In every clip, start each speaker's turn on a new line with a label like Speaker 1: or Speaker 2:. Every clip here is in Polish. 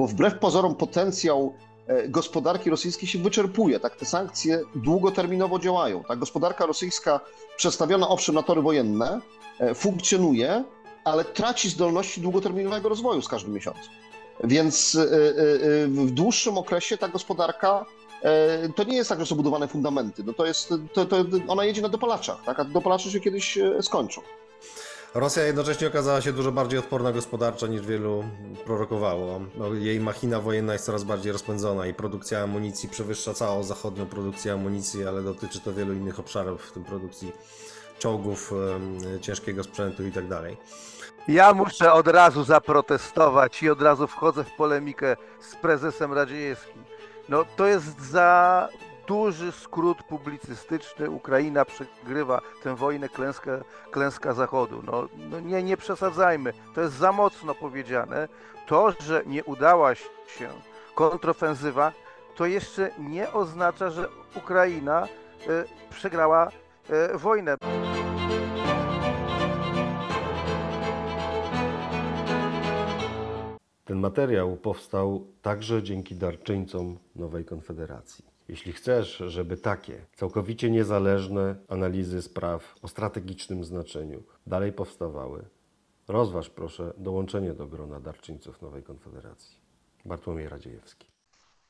Speaker 1: bo wbrew pozorom potencjał e, gospodarki rosyjskiej się wyczerpuje. Tak, te sankcje długoterminowo działają. Ta gospodarka rosyjska, przestawiona owszem na tory wojenne, e, funkcjonuje, ale traci zdolności długoterminowego rozwoju z każdym miesiącem. Więc e, w dłuższym okresie ta gospodarka to nie jest tak, że są budowane fundamenty. No to jest, to, to ona jedzie na dopalaczach, tak? a dopalacze się kiedyś skończą.
Speaker 2: Rosja jednocześnie okazała się dużo bardziej odporna gospodarczo niż wielu prorokowało. No, jej machina wojenna jest coraz bardziej rozpędzona i produkcja amunicji przewyższa całą zachodnią produkcję amunicji, ale dotyczy to wielu innych obszarów, w tym produkcji czołgów, ciężkiego sprzętu itd. Tak
Speaker 3: ja muszę od razu zaprotestować i od razu wchodzę w polemikę z prezesem Radziejewskim. No to jest za duży skrót publicystyczny. Ukraina przegrywa tę wojnę, klęska, klęska Zachodu. No, no nie, nie przesadzajmy. To jest za mocno powiedziane. To, że nie udała się kontrofensywa, to jeszcze nie oznacza, że Ukraina y, przegrała y, wojnę.
Speaker 2: Ten materiał powstał także dzięki darczyńcom Nowej Konfederacji. Jeśli chcesz, żeby takie całkowicie niezależne analizy spraw o strategicznym znaczeniu dalej powstawały, rozważ proszę dołączenie do grona darczyńców Nowej Konfederacji. Bartłomiej Radziejewski.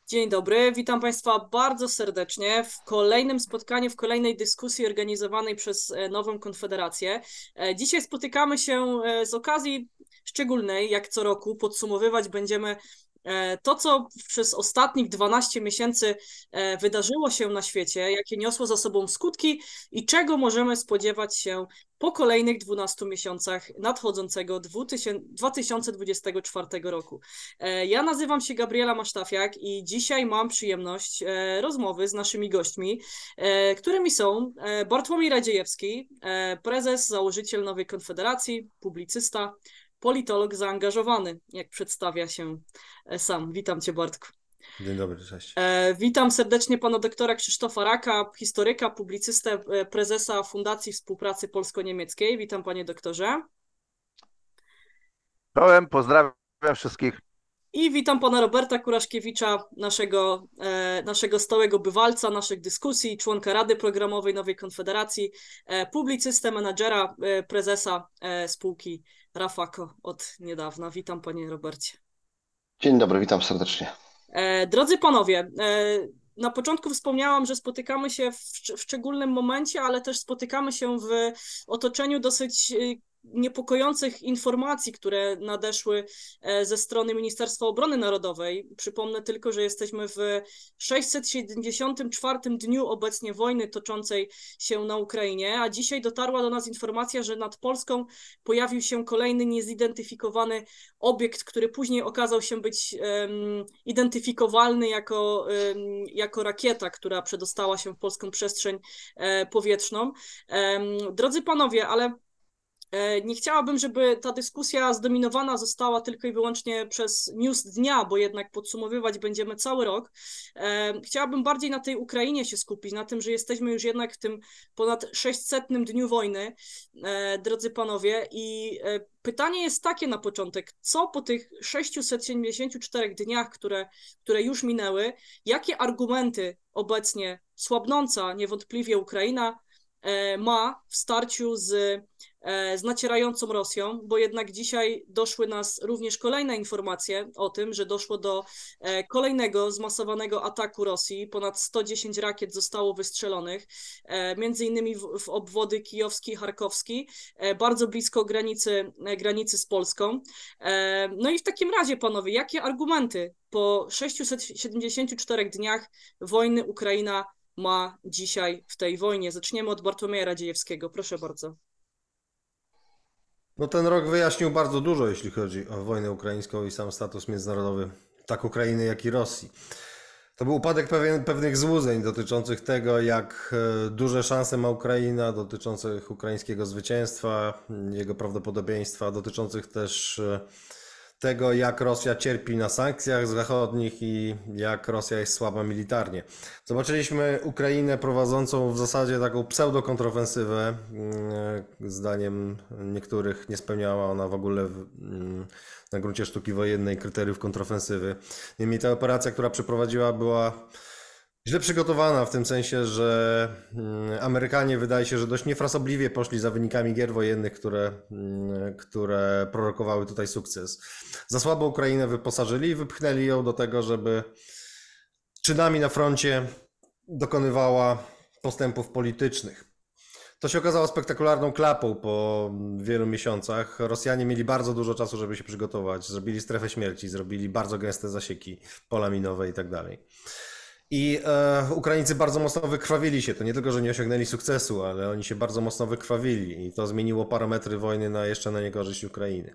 Speaker 4: Dzień dobry, witam Państwa bardzo serdecznie w kolejnym spotkaniu, w kolejnej dyskusji organizowanej przez e, Nową Konfederację. E, dzisiaj spotykamy się e, z okazji szczególnej, jak co roku podsumowywać będziemy to, co przez ostatnich 12 miesięcy e, wydarzyło się na świecie, jakie niosło za sobą skutki i czego możemy spodziewać się po kolejnych 12 miesiącach nadchodzącego 2024 roku. E, ja nazywam się Gabriela Masztafiak i dzisiaj mam przyjemność rozmowy z naszymi gośćmi, którymi są Bartłomiej Radziejewski, prezes, założyciel Nowej Konfederacji, publicysta, politolog zaangażowany, jak przedstawia się e, sam. Witam Cię, Bartku.
Speaker 2: Dzień dobry, cześć.
Speaker 4: E, witam serdecznie pana doktora Krzysztofa Raka, historyka, publicystę, e, prezesa Fundacji Współpracy Polsko-Niemieckiej. Witam panie doktorze.
Speaker 3: Czołem, pozdrawiam wszystkich.
Speaker 4: I witam pana Roberta Kuraszkiewicza, naszego, e, naszego stałego bywalca naszych dyskusji, członka Rady Programowej Nowej Konfederacji, e, publicystę, menadżera, e, prezesa e, spółki Rafako od niedawna. Witam panie Robercie.
Speaker 1: Dzień dobry, witam serdecznie.
Speaker 4: E, drodzy panowie, e, na początku wspomniałam, że spotykamy się w, w, szczególnym momencie, ale też spotykamy się w otoczeniu dosyć niepokojących informacji, które nadeszły e, ze strony Ministerstwa Obrony Narodowej. Przypomnę tylko, że jesteśmy w 674 dniu obecnie wojny toczącej się na Ukrainie, a dzisiaj dotarła do nas informacja, że nad Polską pojawił się kolejny niezidentyfikowany obiekt, który później okazał się być um, identyfikowalny jako, um, jako rakieta, która przedostała się w polską przestrzeń um, powietrzną. Drodzy panowie, ale nie chciałabym, żeby ta dyskusja zdominowana została tylko i wyłącznie przez news dnia, bo jednak podsumowywać będziemy cały rok. E, chciałabym bardziej na tej Ukrainie się skupić, na tym, że jesteśmy już jednak w tym ponad 600 dniu wojny, e, drodzy panowie. I pytanie jest takie na początek: co po tych 674 dniach, które, które już minęły, jakie argumenty obecnie słabnąca niewątpliwie Ukraina ma w starciu z E, z nacierającą Rosją, bo jednak dzisiaj doszły nas również kolejne informacje o tym, że doszło do e, kolejnego zmasowanego ataku Rosji. Ponad 110 rakiet zostało wystrzelonych, e, między innymi w obwody kijowski i charkowski, bardzo blisko granicy, granicy z Polską. No i w takim razie, panowie, jakie argumenty po 674 dniach wojny Ukraina ma dzisiaj w tej wojnie? Zaczniemy od Bartłomieja Radziejewskiego. Proszę bardzo.
Speaker 2: No ten rok wyjaśnił bardzo dużo, jeśli chodzi o wojnę ukraińską i sam status międzynarodowy tak Ukrainy, jak i Rosji. To był upadek pewien, pewnych złudzeń dotyczących tego, jak e, duże szanse ma Ukraina, dotyczących ukraińskiego zwycięstwa, jego prawdopodobieństwa, dotyczących też e, tego, jak Rosja cierpi na sankcjach zachodnich i jak Rosja jest słaba militarnie. Zobaczyliśmy Ukrainę prowadzącą w zasadzie taką pseudokontrofensywę. Mm, Zdaniem niektórych nie spełniała ona w ogóle mm, na gruncie sztuki wojennej kryteriów kontrofensywy. Niemniej ta operacja, która przeprowadziła, była źle przygotowana w tym sensie, że mm, Amerykanie wydaje się, że dość niefrasobliwie poszli za wynikami gier wojennych, które, mm, które prorokowały tutaj sukces. Za słabo Ukrainę wyposażyli i wypchnęli ją do tego, żeby czynami na froncie dokonywała postępów politycznych. To się okazało spektakularną klapą po wielu miesiącach. Rosjanie mieli bardzo dużo czasu, żeby się przygotować. Zrobili strefę śmierci, zrobili bardzo gęste zasieki, pola minowe i tak dalej. I e, Ukraińcy bardzo mocno wykrwawili się. To nie tylko, że nie osiągnęli sukcesu, ale oni się bardzo mocno wykrwawili i to zmieniło parametry wojny na jeszcze na niekorzyść Ukrainy.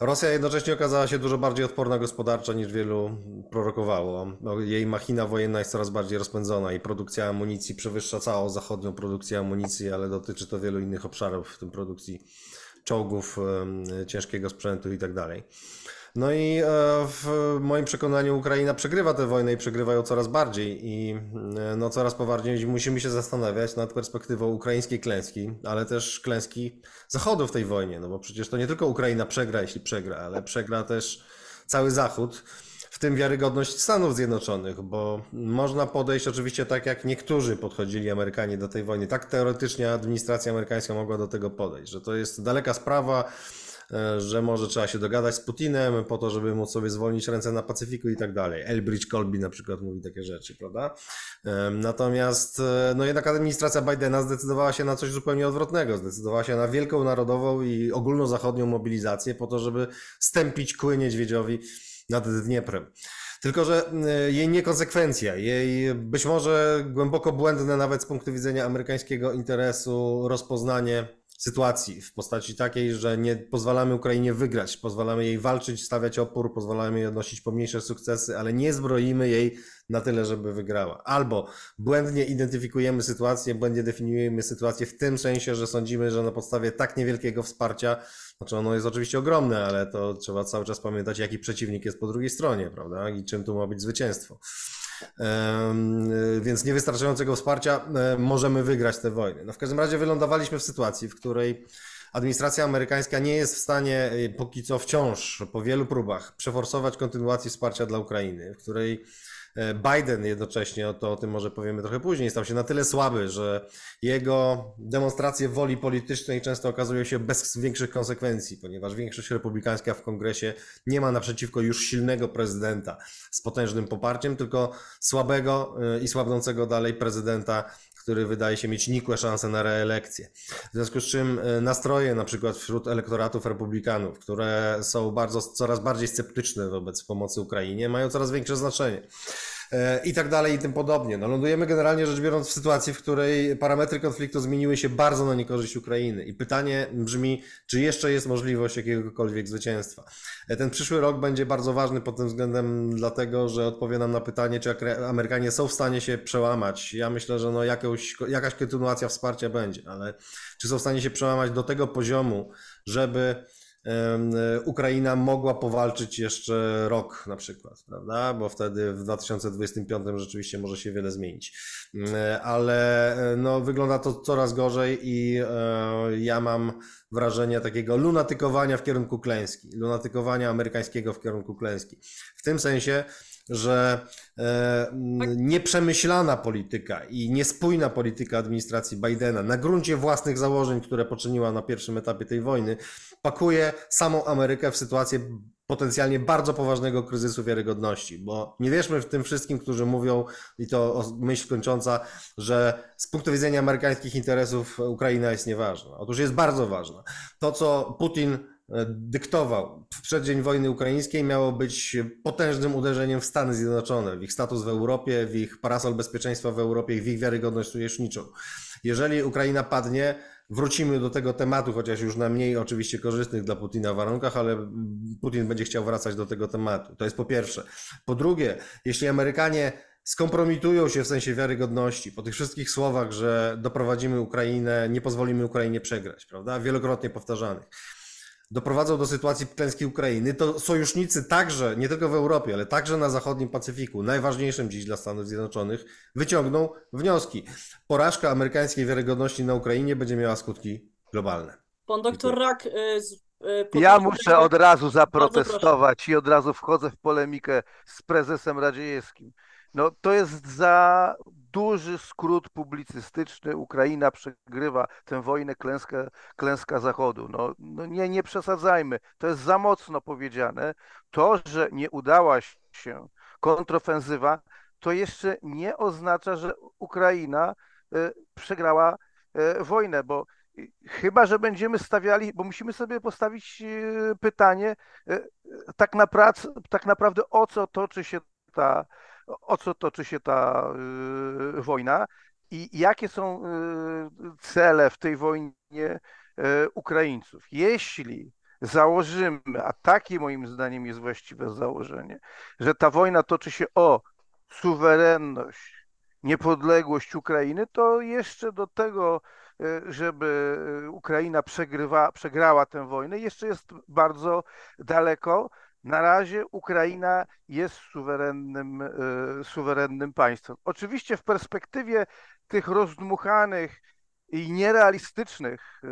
Speaker 2: Rosja jednocześnie okazała się dużo bardziej odporna gospodarczo niż wielu prorokowało. No, Jej machina wojenna jest coraz bardziej rozpędzona i produkcja amunicji przewyższa całą zachodnią produkcję amunicji, ale dotyczy to wielu innych obszarów, w tym produkcji czołgów, ciężkiego sprzętu i tak dalej. No i e, w moim przekonaniu Ukraina przegrywa tę wojnę i przegrywa ją coraz bardziej i e, no coraz poważniej musimy się zastanawiać nad perspektywą ukraińskiej klęski, ale też klęski Zachodu w tej wojnie, no bo przecież to nie tylko Ukraina przegra, jeśli przegra, ale przegra też cały Zachód, w tym wiarygodność Stanów Zjednoczonych, bo można podejść oczywiście tak, jak niektórzy podchodzili Amerykanie do tej wojny. Tak teoretycznie administracja amerykańska mogła do tego podejść, że to jest daleka sprawa, że może trzeba się dogadać z Putinem po to, żeby móc sobie zwolnić ręce na Pacyfiku i tak dalej. Elbridge Colby na przykład mówi takie rzeczy, prawda? Em, Natomiast e, no jednak administracja Bidena zdecydowała się na coś zupełnie odwrotnego. Zdecydowała się na wielką narodową i ogólnozachodnią mobilizację po to, żeby stępić kły niedźwiedziowi nad Dnieprem. Tylko, że e, jej niekonsekwencja, jej być może głęboko błędne nawet z punktu widzenia amerykańskiego interesu rozpoznanie sytuacji w postaci takiej, że nie pozwalamy Ukrainie wygrać, pozwalamy jej walczyć, stawiać opór, pozwalamy jej odnosić pomniejsze sukcesy, ale nie zbroimy jej na tyle, żeby wygrała. Albo błędnie identyfikujemy sytuację, błędnie definiujemy sytuację w tym sensie, że sądzimy, że na podstawie tak niewielkiego wsparcia, znaczy ono jest oczywiście ogromne, ale to trzeba cały czas pamiętać, jaki przeciwnik jest po drugiej stronie, prawda? I czym tu ma być zwycięstwo. Y, Więc niewystarczającego wsparcia e, możemy wygrać tę wojnę. No w każdym razie wylądowaliśmy w sytuacji, w której administracja amerykańska nie jest w stanie y, póki co wciąż po wielu próbach przeforsować kontynuacji wsparcia dla Ukrainy, w której e, Biden jednocześnie, o to o tym może powiemy trochę później, stał się na tyle słaby, że jego demonstracje woli politycznej często okazują się bez większych konsekwencji, ponieważ większość republikańska w kongresie nie ma naprzeciwko już silnego prezydenta z potężnym poparciem, tylko słabego y, i słabnącego dalej prezydenta, który wydaje się mieć nikłe szanse na reelekcję. W związku z czym y, nastroje na przykład wśród elektoratów republikanów, które są bardzo, coraz bardziej sceptyczne wobec pomocy Ukrainie, mają coraz większe znaczenie. E, I tak dalej, i tym podobnie. No, lądujemy generalnie rzecz biorąc w sytuacji, w której parametry konfliktu zmieniły się bardzo na niekorzyść Ukrainy. I pytanie brzmi, czy jeszcze jest możliwość jakiegokolwiek zwycięstwa? E, Ten przyszły rok będzie bardzo ważny pod tym względem, dlatego że odpowie nam na pytanie, czy Amerykanie są w stanie się przełamać. Ja myślę, że no jakąś, jakaś kontynuacja wsparcia będzie, ale czy są w stanie się przełamać do tego poziomu, żeby Ukraina mogła powalczyć jeszcze rok na przykład, prawda? Bo wtedy w 2025 rzeczywiście może się wiele zmienić. Mm, Ale e, no, wygląda to coraz gorzej i e, ja mam wrażenie takiego lunatykowania w kierunku klęski, lunatykowania amerykańskiego w kierunku klęski. W tym sensie, że e, nieprzemyślana polityka i niespójna polityka administracji Bidena na gruncie własnych założeń, które poczyniła na pierwszym etapie tej wojny, pakuje samą Amerykę w sytuację potencjalnie bardzo poważnego kryzysu wiarygodności, bo nie wierzmy w tym wszystkim, którzy mówią, i to myśl kończąca, że z punktu widzenia amerykańskich interesów Ukraina jest nieważna. Otóż jest bardzo ważna. To, co Putin e, dyktował w przeddzień wojny ukraińskiej, miało być potężnym uderzeniem w Stany Zjednoczone, w ich status w Europie, w ich parasol bezpieczeństwa w Europie, w ich wiarygodność sojuszniczą. Jeżeli Ukraina padnie, wrócimy do tego tematu, chociaż już na mniej oczywiście korzystnych dla Putina warunkach, ale Putin będzie chciał wracać do tego tematu. To jest po pierwsze. Po drugie, jeśli Amerykanie skompromitują się w sensie wiarygodności po tych wszystkich słowach, że doprowadzimy Ukrainę, nie pozwolimy Ukrainie przegrać, prawda? Wielokrotnie powtarzanych. Doprowadzą do sytuacji klęski Ukrainy, to sojusznicy także, nie tylko w Europie, ale także na zachodnim Pacyfiku, najważniejszym dziś dla Stanów Zjednoczonych, wyciągną wnioski. Porażka amerykańskiej wiarygodności na Ukrainie będzie miała skutki globalne.
Speaker 4: Pan doktor Rak. y, z- y,
Speaker 3: Ja muszę od razu zaprotestować i od razu wchodzę w polemikę z prezesem Radziejewskim. No to jest za duży skrót publicystyczny. Ukraina przegrywa tę wojnę, klęskę, klęska Zachodu. No, no nie, nie przesadzajmy. To jest za mocno powiedziane. To, że nie udała się kontrofensywa, to jeszcze nie oznacza, że Ukraina e, przegrała e, wojnę, bo Chyba, że będziemy stawiali, bo musimy sobie postawić pytanie, tak, napra- tak naprawdę o co toczy się ta, o co toczy się ta e, wojna i jakie są e, cele w tej wojnie e, Ukraińców. Jeśli założymy, a takie moim zdaniem jest właściwe założenie, że ta wojna toczy się o suwerenność, niepodległość Ukrainy, to jeszcze do tego żeby Ukraina przegrywa, przegrała tę wojnę, jeszcze jest bardzo daleko. Na razie Ukraina jest suwerennym, e, suwerennym państwem. Oczywiście w perspektywie tych rozdmuchanych i nierealistycznych e,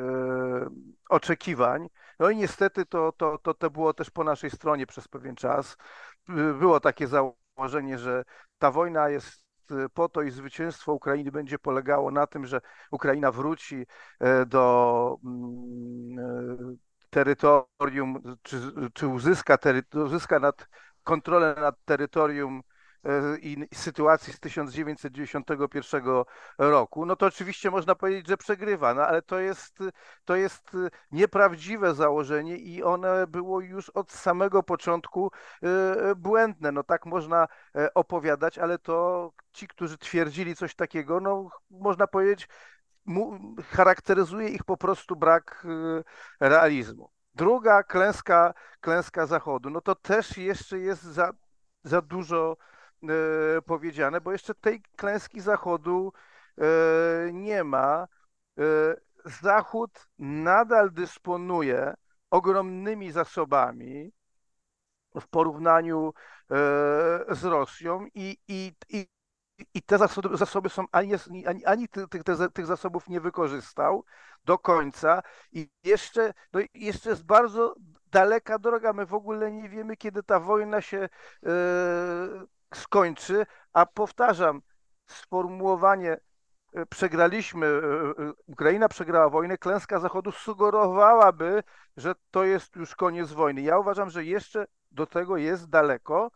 Speaker 3: oczekiwań, no i niestety to, to, to, to było też po naszej stronie przez pewien czas. Było takie założenie, że ta wojna jest po to i zwycięstwo Ukrainy będzie polegało na tym, że Ukraina wróci e, do mm, e, terytorium, czy, czy uzyska, tery- uzyska nad, kontrolę nad terytorium e, i sytuacji z 1991 roku, no to oczywiście można powiedzieć, że przegrywa, no ale to jest, to jest nieprawdziwe założenie i one było już od samego początku błędne. No tak można opowiadać, ale to ci, którzy twierdzili coś takiego, no można powiedzieć, charakteryzuje ich po prostu brak realizmu. Druga klęska, klęska Zachodu, no to też jeszcze jest za, za dużo e, powiedziane, bo jeszcze tej klęski Zachodu e, nie ma. Zachód nadal dysponuje ogromnymi zasobami w porównaniu z Rosją i, i, i, i te zasoby, zasoby są, ani, ani, ani tych, tych, tych zasobów nie wykorzystał do końca i jeszcze, no jeszcze jest bardzo daleka droga. My w ogóle nie wiemy, kiedy ta wojna się e, skończy, a powtarzam, sformułowanie przegraliśmy, Ukraina przegrała wojnę, klęska Zachodu sugerowałaby, że to jest już koniec wojny. Ja uważam, że jeszcze do tego jest daleko,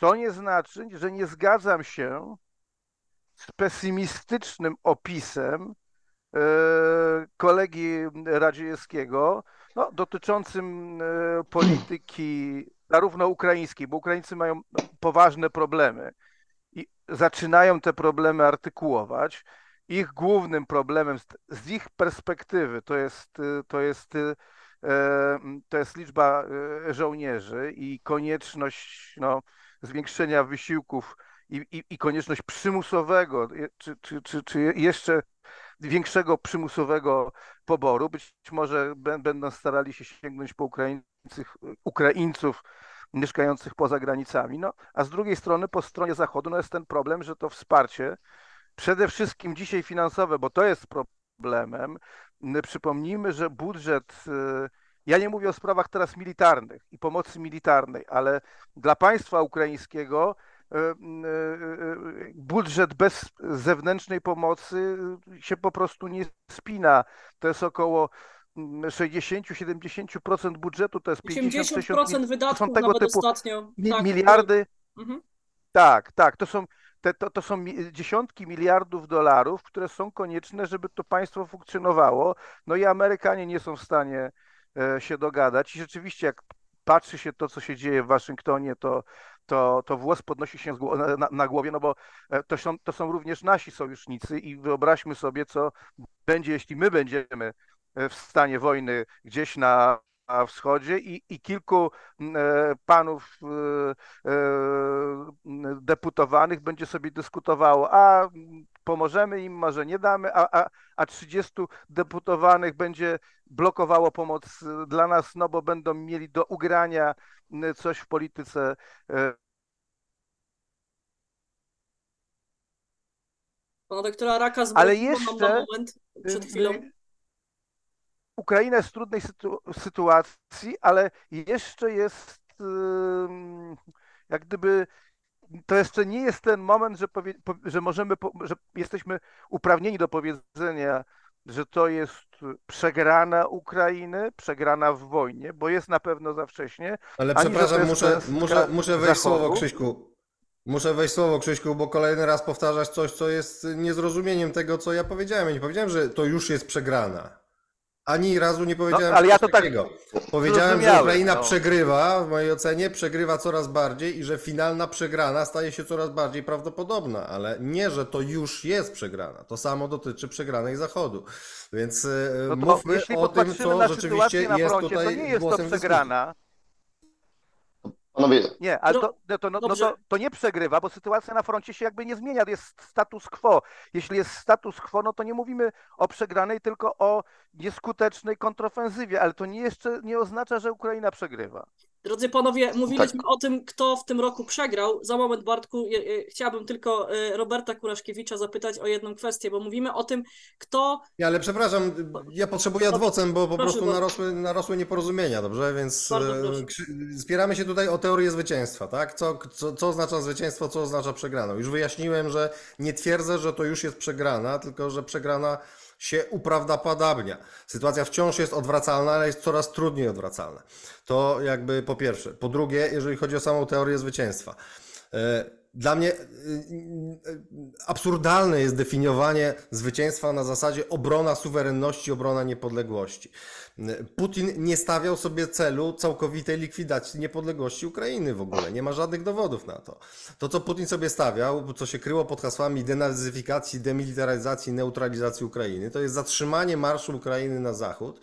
Speaker 3: co nie znaczy, że nie zgadzam się z pesymistycznym opisem kolegi Radziejewskiego no, dotyczącym polityki zarówno ukraińskiej, bo Ukraińcy mają poważne problemy i zaczynają te problemy artykułować. Ich głównym problemem z, ich perspektywy to jest, to jest to jest liczba żołnierzy i konieczność no, zwiększenia wysiłków i, i, i konieczność przymusowego, czy, czy, czy, czy jeszcze większego przymusowego poboru. Być może będą starali się sięgnąć po Ukraińców, Ukraińców mieszkających poza granicami. No, a z drugiej strony, po stronie Zachodu, no jest ten problem, że to wsparcie, przede wszystkim dzisiaj finansowe, bo to jest problemem. Przypomnijmy, że budżet ja nie mówię o sprawach teraz militarnych i pomocy militarnej, ale dla państwa ukraińskiego budżet bez zewnętrznej pomocy się po prostu nie spina. To jest około 60-70% budżetu, to jest 50
Speaker 4: 80% wydatków
Speaker 3: to są tego typu
Speaker 4: ostatnio. Tak,
Speaker 3: miliardy.
Speaker 4: Mhm.
Speaker 3: Tak, tak, to są, te, to, to są dziesiątki miliardów dolarów, które są konieczne, żeby to państwo funkcjonowało. No i Amerykanie nie są w stanie e, się dogadać. I rzeczywiście, jak patrzy się to, co się dzieje w Waszyngtonie, to, to, to włos podnosi się na, głowie, no bo e, to są, to są również nasi sojusznicy i wyobraźmy sobie, co będzie, jeśli my będziemy e, w stanie wojny gdzieś na na wschodzie i, i kilku e, panów e, e, deputowanych będzie sobie dyskutowało, a pomożemy im, może nie damy, a, a, a 30 deputowanych będzie blokowało pomoc y, dla nas, no bo będą mieli do ugrania y, coś w polityce y,
Speaker 4: Pana doktora Raka
Speaker 3: Ale
Speaker 4: zgłosiło nam
Speaker 3: jeszcze,
Speaker 4: przed chwilą.
Speaker 3: Ukraina jest w trudnej sytu sytuacji, ale jeszcze jest jak gdyby to jeszcze nie jest ten moment, że, powie, po, że możemy, że jesteśmy uprawnieni do powiedzenia, że to jest przegrana Ukrainy, przegrana w wojnie, bo jest na pewno za wcześnie.
Speaker 2: Ale przepraszam, muszę, muszę, muszę wejść
Speaker 3: Zachodu.
Speaker 2: słowo, Krzyśku. Muszę wejść słowo, Krzyśku, bo kolejny raz powtarzasz coś, co jest niezrozumieniem tego, co ja powiedziałem. Ja nie powiedziałem, że to już jest przegrana. Ani razu nie powiedziałem
Speaker 3: No, ale ja to tak
Speaker 2: takiego. Powiedziałem, że Ukraina
Speaker 3: no.
Speaker 2: przegrywa, w mojej ocenie, przegrywa coraz bardziej i że finalna przegrana staje się coraz bardziej prawdopodobna, ale nie, że to już jest przegrana. To samo dotyczy przegranej Zachodu. Więc e,
Speaker 3: No to
Speaker 2: mówmy o tym, co
Speaker 3: na
Speaker 2: rzeczywiście
Speaker 3: na
Speaker 2: jest
Speaker 3: froncie, to
Speaker 2: tutaj
Speaker 3: nie jest to
Speaker 2: głosem dyskusji.
Speaker 1: Panowie,
Speaker 3: Nie, ale to, no to, no, no to, to nie przegrywa, bo sytuacja na froncie się jakby nie zmienia, jest status quo. Jeśli jest status quo, no to nie mówimy o przegranej, tylko o nieskutecznej kontrofensywie, ale to nie jeszcze nie oznacza, że Ukraina przegrywa.
Speaker 4: Drodzy panowie, mówiliśmy
Speaker 1: Tak.
Speaker 4: o tym, kto w tym roku przegrał. Za moment, Bartku, chciałabym tylko e, Roberta Kuraszkiewicza zapytać o jedną kwestię, bo mówimy o tym, kto
Speaker 2: Nie, ale przepraszam, ja potrzebuję adwocem, bo po
Speaker 4: Proszę
Speaker 2: prostu narosły, narosły nieporozumienia, dobrze? Więc e, spieramy się tutaj o teorię zwycięstwa, tak? Co, co, co oznacza zwycięstwo, co oznacza przegraną. Już wyjaśniłem, że nie twierdzę, że to już jest przegrana, tylko że przegrana się uprawdopodobnia. Sytuacja wciąż jest odwracalna, ale jest coraz trudniej odwracalna. To jakby po pierwsze. Po drugie, jeżeli chodzi o samą teorię zwycięstwa. Dla mnie e, e, absurdalne jest definiowanie zwycięstwa na zasadzie obrona suwerenności, obrona niepodległości. Putin nie stawiał sobie celu całkowitej likwidacji niepodległości Ukrainy w ogóle. Nie ma żadnych dowodów na to. To, co Putin sobie stawiał, co się kryło pod hasłami denazyfikacji, demilitaryzacji, neutralizacji Ukrainy, to jest zatrzymanie marszu Ukrainy na zachód,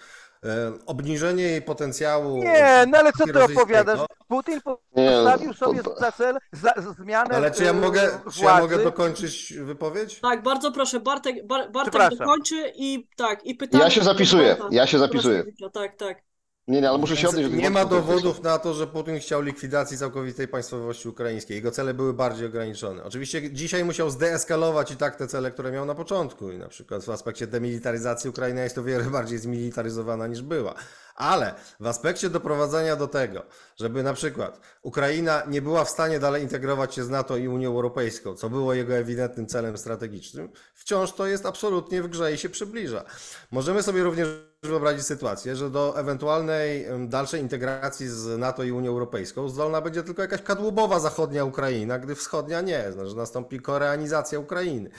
Speaker 2: obniżenie jej potencjału.
Speaker 3: Nie, no ale co ty opowiadasz? Putin
Speaker 1: Nie,
Speaker 3: postawił sobie
Speaker 1: to-
Speaker 3: za cel za, zmianę
Speaker 2: Ale czy ja
Speaker 3: e,
Speaker 2: mogę,
Speaker 3: władzy.
Speaker 2: czy ja mogę dokończyć wypowiedź?
Speaker 4: Tak, bardzo proszę, Bartek, Bar, Bartek dokończy i tak, i pytanie.
Speaker 1: Ja się zapisuję, ja się zapisuję.
Speaker 4: Tak, tak.
Speaker 1: Nie, nie, ale muszę się odnieść
Speaker 2: nie ma dowodów na to, że Putin chciał likwidacji całkowitej państwowości ukraińskiej. Jego cele były bardziej ograniczone. Oczywiście dzisiaj musiał zdeeskalować i tak te cele, które miał na początku. I na przykład w aspekcie demilitaryzacji Ukraina jest o wiele bardziej zmilitaryzowana niż była. Ale w aspekcie doprowadzenia do tego, żeby na przykład Ukraina nie była w stanie dalej integrować się z NATO i Unią Europejską, co było jego ewidentnym celem strategicznym, wciąż to jest absolutnie w grze i się przybliża. Możemy sobie również wyobrazić sytuację, że do ewentualnej dalszej integracji z NATO i Unią Europejską zdolna będzie tylko jakaś kadłubowa zachodnia Ukraina, gdy wschodnia nie, znaczy, nastąpi koreanizacja Ukrainy.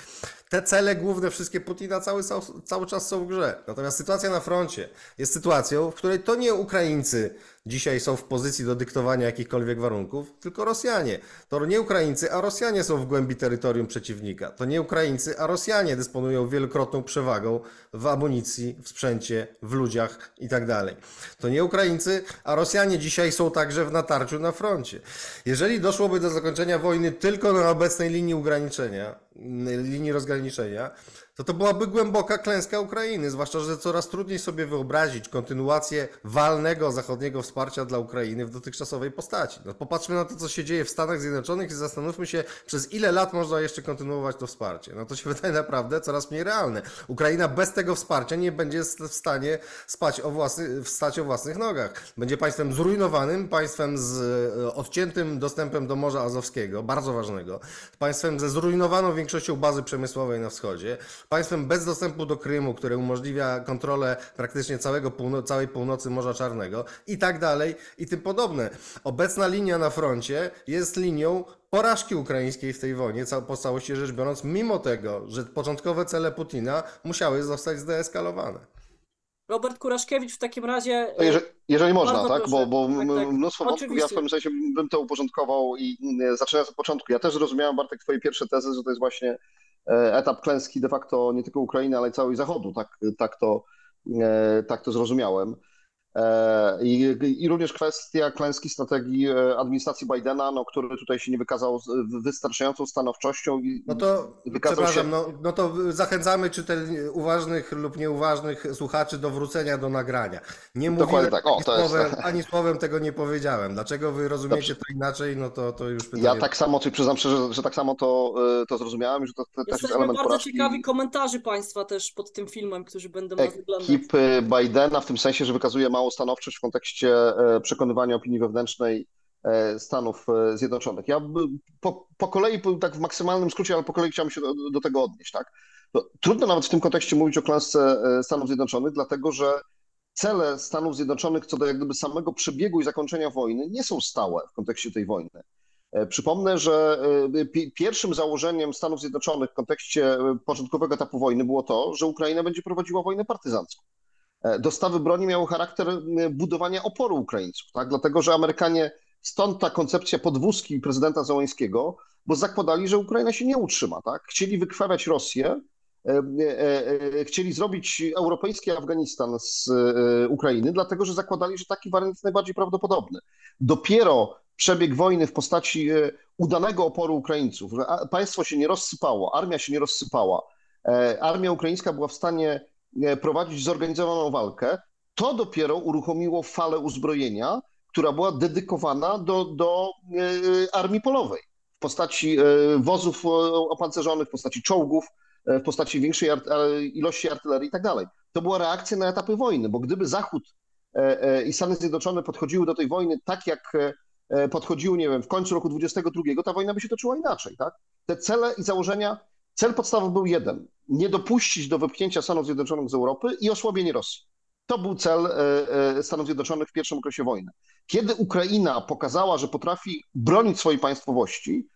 Speaker 2: Te cele główne wszystkie Putina cały, cały czas są w grze. Natomiast sytuacja na froncie jest sytuacją, w której to nie Ukraińcy dzisiaj są w pozycji do dyktowania jakichkolwiek warunków, tylko Rosjanie. To nie Ukraińcy, a Rosjanie są w głębi terytorium przeciwnika. To nie Ukraińcy, a Rosjanie dysponują wielokrotną przewagą w amunicji, w sprzęcie, w ludziach i tak. To nie Ukraińcy, a Rosjanie dzisiaj są także w natarciu na froncie. Jeżeli doszłoby do zakończenia wojny tylko na obecnej linii ograniczenia, linii rozgraniczenia, to to byłaby głęboka klęska Ukrainy, zwłaszcza, że coraz trudniej sobie wyobrazić kontynuację walnego zachodniego wsparcia dla Ukrainy w dotychczasowej postaci. No, popatrzmy na to, co się dzieje w Stanach Zjednoczonych i zastanówmy się, przez ile lat można jeszcze kontynuować to wsparcie. No to się wydaje naprawdę coraz mniej realne. Ukraina bez tego wsparcia nie będzie w stanie spać o własny, wstać o własnych nogach. Będzie państwem zrujnowanym, państwem z e, odciętym dostępem do Morza Azowskiego, bardzo ważnego, państwem ze zrujnowaną większością bazy przemysłowej na wschodzie, państwem bez dostępu do Krymu, które umożliwia kontrolę praktycznie całego półno- całej północy Morza Czarnego i tak dalej i tym podobne. Obecna linia na froncie jest linią porażki ukraińskiej w tej wojnie, po całości rzecz biorąc, mimo tego, że początkowe cele Putina musiały zostać zdeeskalowane.
Speaker 4: Robert Kuraszkiewicz w takim razie.
Speaker 1: To jeżeli, jeżeli można, tak?
Speaker 4: proszę.
Speaker 1: Bo, bo
Speaker 4: Tak, tak.
Speaker 1: mnóstwo wątków, ja w pewnym sensie bym to uporządkował i mm, zaczynając od początku. Ja też zrozumiałem, Bartek, twoje pierwsze tezy, że to jest właśnie e, etap klęski de facto nie tylko Ukrainy, ale i całej Zachodu. Tak, tak, to, e, tak to zrozumiałem. E, I, I, również kwestia klęski strategii e, administracji Bidena, no, który tutaj się nie wykazał wystarczającą stanowczością. I
Speaker 2: no to przepraszam, się... no, no to zachęcamy czytel uważnych lub nieuważnych słuchaczy do wrócenia do nagrania. Nie mówiłem tak. o, ani, słowem, jest... ani słowem tego nie powiedziałem. Dlaczego wy rozumiecie Dobrze. to inaczej, no to, to już pytanie.
Speaker 1: Ja tak samo, czy przyznam szczerze, że, że tak samo to, e, to zrozumiałem, że to, to też jest element
Speaker 4: bardzo
Speaker 1: porażki.
Speaker 4: ciekawi komentarzy Państwa też pod tym filmem, którzy będą nas
Speaker 1: oglądać. Ekipy Bidena w tym sensie, że wykazuje małą stanowczość w kontekście e, przekonywania opinii wewnętrznej e, Stanów e, Zjednoczonych. Ja po, po kolei, tak w maksymalnym skrócie, ale po kolei chciałbym się do, do tego odnieść. Tak? No, trudno nawet w tym kontekście mówić o klęsce Stanów Zjednoczonych, dlatego że cele Stanów Zjednoczonych co do jak gdyby samego przebiegu i zakończenia wojny nie są stałe w kontekście tej wojny. Przypomnę, że pierwszym założeniem Stanów Zjednoczonych w kontekście początkowego etapu wojny było to, że Ukraina będzie prowadziła wojnę partyzancką. E, dostawy broni miały charakter budowania oporu Ukraińców, tak? dlatego że Amerykanie, stąd ta koncepcja podwózki prezydenta Załańskiego, bo zakładali, że Ukraina się nie utrzyma. Tak? Chcieli wykrwawiać Rosję, e, e, chcieli zrobić europejski Afganistan z Ukrainy, dlatego że zakładali, że taki wariant jest najbardziej prawdopodobny. Dopiero przebieg wojny w postaci udanego oporu Ukraińców, że państwo się nie rozsypało, armia się nie rozsypała, armia ukraińska była w stanie E, prowadzić zorganizowaną walkę, to dopiero uruchomiło falę uzbrojenia, która była dedykowana do, do e, armii polowej w postaci e, wozów opancerzonych, w postaci czołgów, w postaci większej ilości artylerii i tak dalej. To była reakcja na etapy wojny, bo gdyby Zachód i Stany Zjednoczone podchodziły do tej wojny tak, jak podchodziły, nie wiem, w końcu roku 22, ta wojna by się toczyła inaczej, tak? Te cele i założenia Cel podstawowy był jeden: nie dopuścić do wypchnięcia Stanów Zjednoczonych z Europy i osłabienie Rosji. To był cel e, e, Stanów Zjednoczonych w pierwszym okresie wojny. Kiedy Ukraina pokazała, że potrafi bronić swojej państwowości,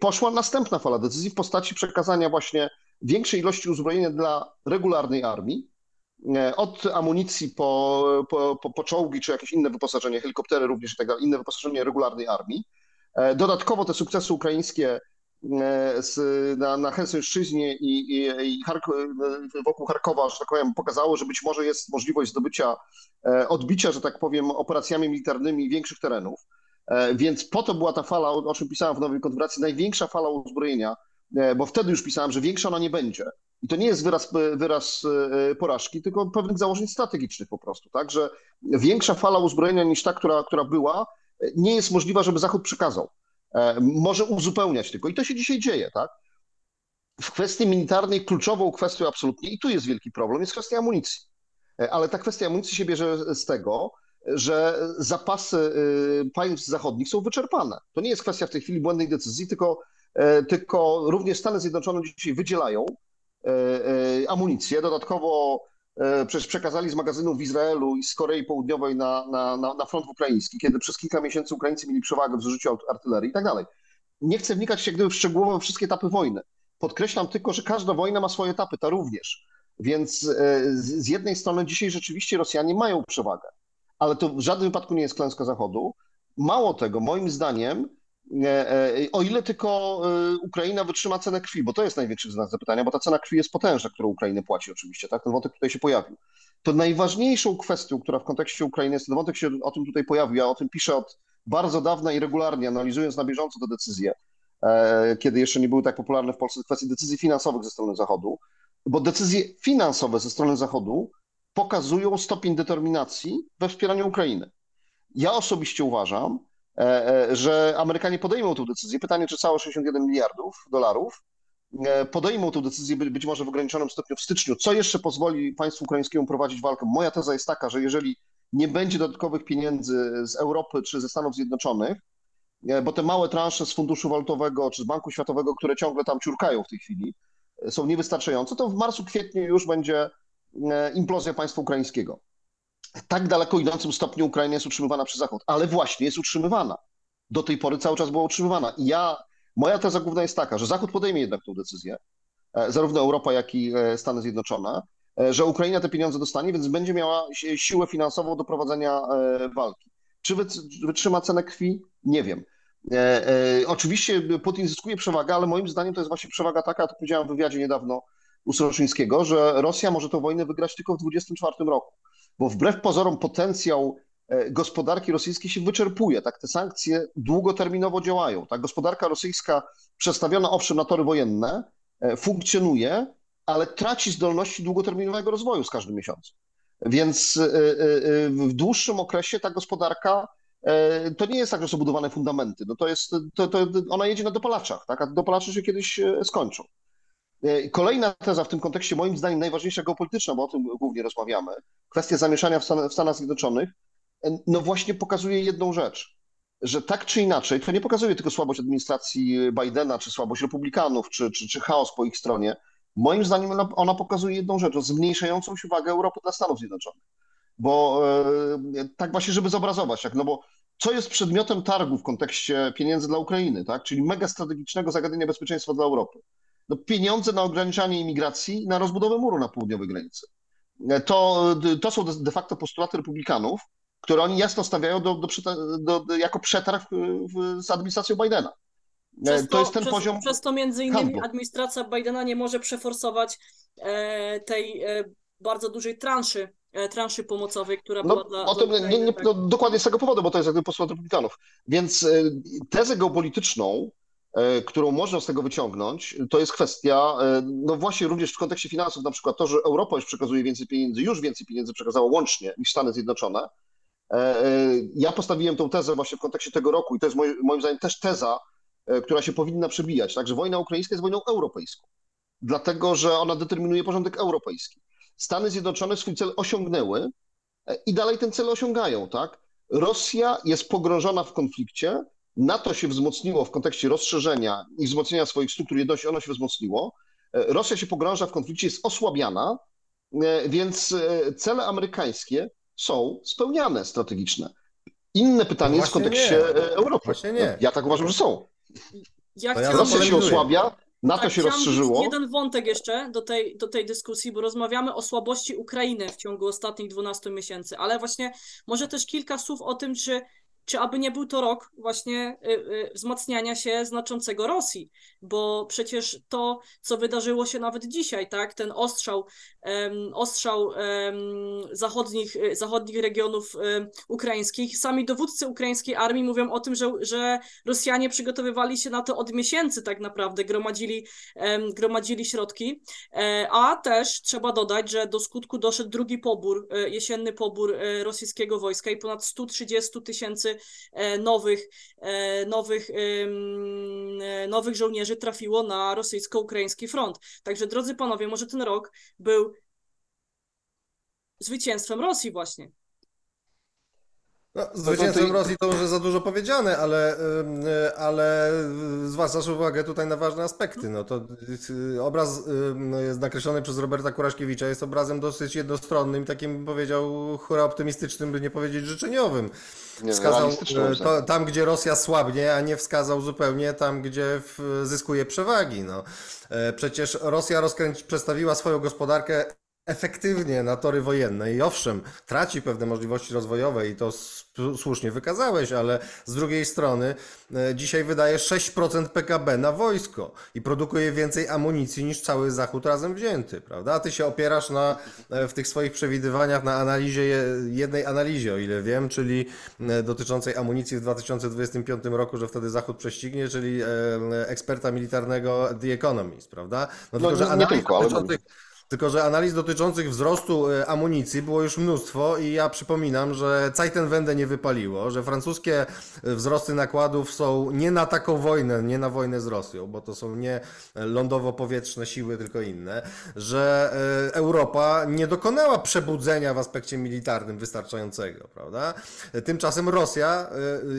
Speaker 1: poszła następna fala decyzji w postaci przekazania właśnie większej ilości uzbrojenia dla regularnej armii, e, od amunicji po, po, po, po czołgi czy jakieś inne wyposażenie, helikoptery również i tak dalej, inne wyposażenie regularnej armii. Dodatkowo te sukcesy ukraińskie z, na, na Helsińszczyźnie i, i, i wokół Charkowa, że tak powiem, pokazało, że być może jest możliwość zdobycia, e, odbicia, że tak powiem, operacjami militarnymi większych terenów. E, więc po to była ta fala, o czym pisałem w Nowej Konfederacji, największa fala uzbrojenia, bo wtedy już pisałem, że większa ona nie będzie. I to nie jest wyraz, wyraz porażki, tylko pewnych założeń strategicznych po prostu, tak, że większa fala uzbrojenia niż ta, która, która była, nie jest możliwa, żeby Zachód przekazał. E, może uzupełniać tylko. I to się dzisiaj dzieje, tak? W kwestii militarnej kluczową kwestią absolutnie, i tu jest wielki problem, jest kwestia amunicji. E, ale ta kwestia amunicji się bierze z tego, że zapasy y, państw zachodnich są wyczerpane. To nie jest kwestia w tej chwili błędnej decyzji, tylko, e, tylko również Stany Zjednoczone dzisiaj wydzielają amunicję. Dodatkowo przecież przekazali z magazynów w Izraelu i z Korei Południowej na, na, na, na front ukraiński, kiedy przez kilka miesięcy Ukraińcy mieli przewagę w zużyciu artylerii i tak dalej. Nie chcę wnikać jak gdyby w szczegółowo wszystkie etapy wojny. Podkreślam tylko, że każda wojna ma swoje etapy, ta również. Więc e, z jednej strony dzisiaj rzeczywiście Rosjanie mają przewagę, ale to w żadnym wypadku nie jest klęska Zachodu. Mało tego, moim zdaniem, E, o ile tylko e, Ukraina wytrzyma cenę krwi, bo to jest największy znak zapytania, bo ta cena krwi jest potężna, którą Ukraina płaci oczywiście, tak? Ten wątek tutaj się pojawił. To najważniejszą kwestią, która w kontekście Ukrainy jest, ten wątek się o tym tutaj pojawił, ja o tym piszę od bardzo dawna i regularnie, analizując na bieżąco te decyzje, e, kiedy jeszcze nie były tak popularne w Polsce kwestie decyzji finansowych ze strony Zachodu, bo decyzje finansowe ze strony Zachodu pokazują stopień determinacji we wspieraniu Ukrainy. Ja osobiście uważam, E, e, że Amerykanie podejmą tę decyzję. Pytanie, czy całe 61 miliardów dolarów e, podejmą tę decyzję być może w ograniczonym stopniu w styczniu, co jeszcze pozwoli państwu ukraińskiemu prowadzić walkę. Moja teza jest taka, że jeżeli nie będzie dodatkowych pieniędzy z Europy czy ze Stanów Zjednoczonych, bo te małe transze z Funduszu Walutowego czy z Banku Światowego, które ciągle tam ciurkają w tej chwili, są niewystarczające, to w marcu, kwietniu już będzie implozja państwa ukraińskiego w tak daleko idącym stopniu Ukraina jest utrzymywana przez Zachód, ale właśnie jest utrzymywana. Do tej pory cały czas była utrzymywana. I ja, moja teza główna jest taka, że Zachód podejmie jednak tę decyzję, e, zarówno Europa, jak i e, Stany Zjednoczone, e, że Ukraina te pieniądze dostanie, więc będzie miała siłę finansową do prowadzenia walki. Czy wytrzyma cenę krwi? Nie wiem. Oczywiście Putin zyskuje przewagę, ale moim zdaniem to jest właśnie przewaga taka, to powiedziałem w wywiadzie niedawno u Soroczyńskiego, że Rosja może tę wojnę wygrać tylko w 2024 roku. Bo wbrew pozorom potencjał e, gospodarki rosyjskiej się wyczerpuje. Tak, te sankcje długoterminowo działają. Tak, gospodarka rosyjska przestawiona owszem na tory wojenne e, funkcjonuje, ale traci zdolności długoterminowego rozwoju z każdym miesiącem. Więc e, w dłuższym okresie ta gospodarka to nie jest tak, że są budowane fundamenty. No to jest, to, to ona jedzie na dopalaczach, tak? a dopalacze się kiedyś skończą. Kolejna teza w tym kontekście, moim zdaniem najważniejsza geopolityczna, bo o tym głównie rozmawiamy, kwestia zamieszania w, Stan w Stanach Zjednoczonych, no właśnie pokazuje jedną rzecz, że tak czy inaczej, to nie pokazuje tylko słabość administracji Bidena, czy słabość republikanów, czy, czy, czy chaos po ich stronie. Moim zdaniem ona, ona pokazuje jedną rzecz, zmniejszającą się wagę Europy dla Stanów Zjednoczonych. Bo e, tak właśnie, żeby zobrazować, tak, no bo co jest przedmiotem targu w kontekście pieniędzy dla Ukrainy, tak? czyli mega strategicznego zagadnienia bezpieczeństwa dla Europy no, pieniądze na ograniczanie imigracji i na rozbudowę muru na południowej granicy. To, to są de facto postulaty republikanów, które oni jasno stawiają do, do, do, jako przetarg w, z administracją Bidena.
Speaker 4: Przez
Speaker 1: to,
Speaker 4: to,
Speaker 1: jest ten
Speaker 4: przez,
Speaker 1: poziom.
Speaker 4: Przez to między innymi
Speaker 1: handlu.
Speaker 4: administracja Bidena nie może przeforsować e, tej e, bardzo dużej transzy, e, transzy pomocowej, która
Speaker 1: no,
Speaker 4: była dla.
Speaker 1: O tym nie, nie,
Speaker 4: tak.
Speaker 1: no, dokładnie z tego powodu, bo to jest jakby postulat republikanów. Więc e, tezę geopolityczną E, którą można z tego wyciągnąć, to jest kwestia, e, no właśnie również w kontekście finansów, na przykład to, że Europa już przekazuje więcej pieniędzy, już więcej pieniędzy przekazała łącznie niż Stany Zjednoczone. E, ja postawiłem tą tezę właśnie w kontekście tego roku i to jest moim zdaniem też teza, która się powinna przebijać. Także wojna ukraińska jest wojną europejską, dlatego że ona determinuje porządek europejski. Stany Zjednoczone swój cel osiągnęły i dalej ten cel osiągają, tak? Rosja jest pogrążona w konflikcie, NATO się wzmocniło w kontekście rozszerzenia i wzmocnienia swoich struktur jedności, ono się wzmocniło. E, Rosja się pogrąża w konflikcie, jest osłabiana, e, więc e, cele amerykańskie są spełniane strategiczne. Inne pytanie
Speaker 2: No
Speaker 1: jest w kontekście
Speaker 2: nie.
Speaker 1: Europy.
Speaker 2: Właśnie nie.
Speaker 1: Ja tak uważam, że są.
Speaker 4: Ja chciałam-
Speaker 1: Rosja się osłabia, NATO
Speaker 4: Tak,
Speaker 1: się rozszerzyło.
Speaker 4: jeden wątek jeszcze do tej, do tej dyskusji, bo rozmawiamy o słabości Ukrainy w ciągu ostatnich 12 miesięcy, ale właśnie może też kilka słów o tym, czy, czy aby nie był to rok właśnie y, y, wzmacniania się znaczącego Rosji, bo przecież to, co wydarzyło się nawet dzisiaj, tak, ten ostrzał, ostrzał zachodnich, y, zachodnich regionów ukraińskich, sami dowódcy ukraińskiej armii mówią o tym, że, że Rosjanie przygotowywali się na to od miesięcy tak naprawdę, gromadzili, gromadzili środki, E, a też trzeba dodać, że do skutku doszedł drugi pobór, e, jesienny pobór e, rosyjskiego wojska i ponad 130 tysięcy nowych, e, nowych, e, nowych żołnierzy trafiło na rosyjsko-ukraiński front. Także drodzy panowie, może ten rok był zwycięstwem Rosji właśnie.
Speaker 2: No, zwycięstwem
Speaker 1: ty-
Speaker 2: Rosji to może za dużo powiedziane, ale, y, ale y, zwracasz uwagę tutaj na ważne aspekty. No to y, obraz ym, jest nakreślony przez Roberta Kuraszkiewicza, jest obrazem dosyć jednostronnym, takim bym powiedział hura optymistycznym, by nie powiedzieć życzeniowym. Wskazał to, tam, gdzie Rosja słabnie, a nie wskazał zupełnie tam, gdzie zyskuje przewagi. No. E, Przecież Rosja rozkręci, przestawiła swoją gospodarkę efektywnie na tory wojenne i owszem, traci pewne możliwości rozwojowe i to słusznie wykazałeś, ale z drugiej strony e, dzisiaj wydaje 6% PKB na wojsko i produkuje więcej amunicji niż cały Zachód razem wzięty, prawda? A ty się opierasz na, e, w tych swoich przewidywaniach na analizie, je- jednej analizie, o ile wiem, czyli e, dotyczącej amunicji w 2025 roku, że wtedy Zachód prześcignie, czyli e, eksperta militarnego The Economist, prawda?
Speaker 1: No,
Speaker 2: że
Speaker 1: nie- nie tylko, ale-
Speaker 2: tylko, że analiz dotyczących wzrostu e, amunicji było już mnóstwo i ja przypominam, że Zeitenwende nie wypaliło, że francuskie e, wzrosty nakładów są nie na taką wojnę, nie na wojnę z Rosją, bo to są nie lądowo-powietrzne siły, tylko inne, że e, Europa nie dokonała przebudzenia w aspekcie militarnym wystarczającego, prawda? Tymczasem Rosja,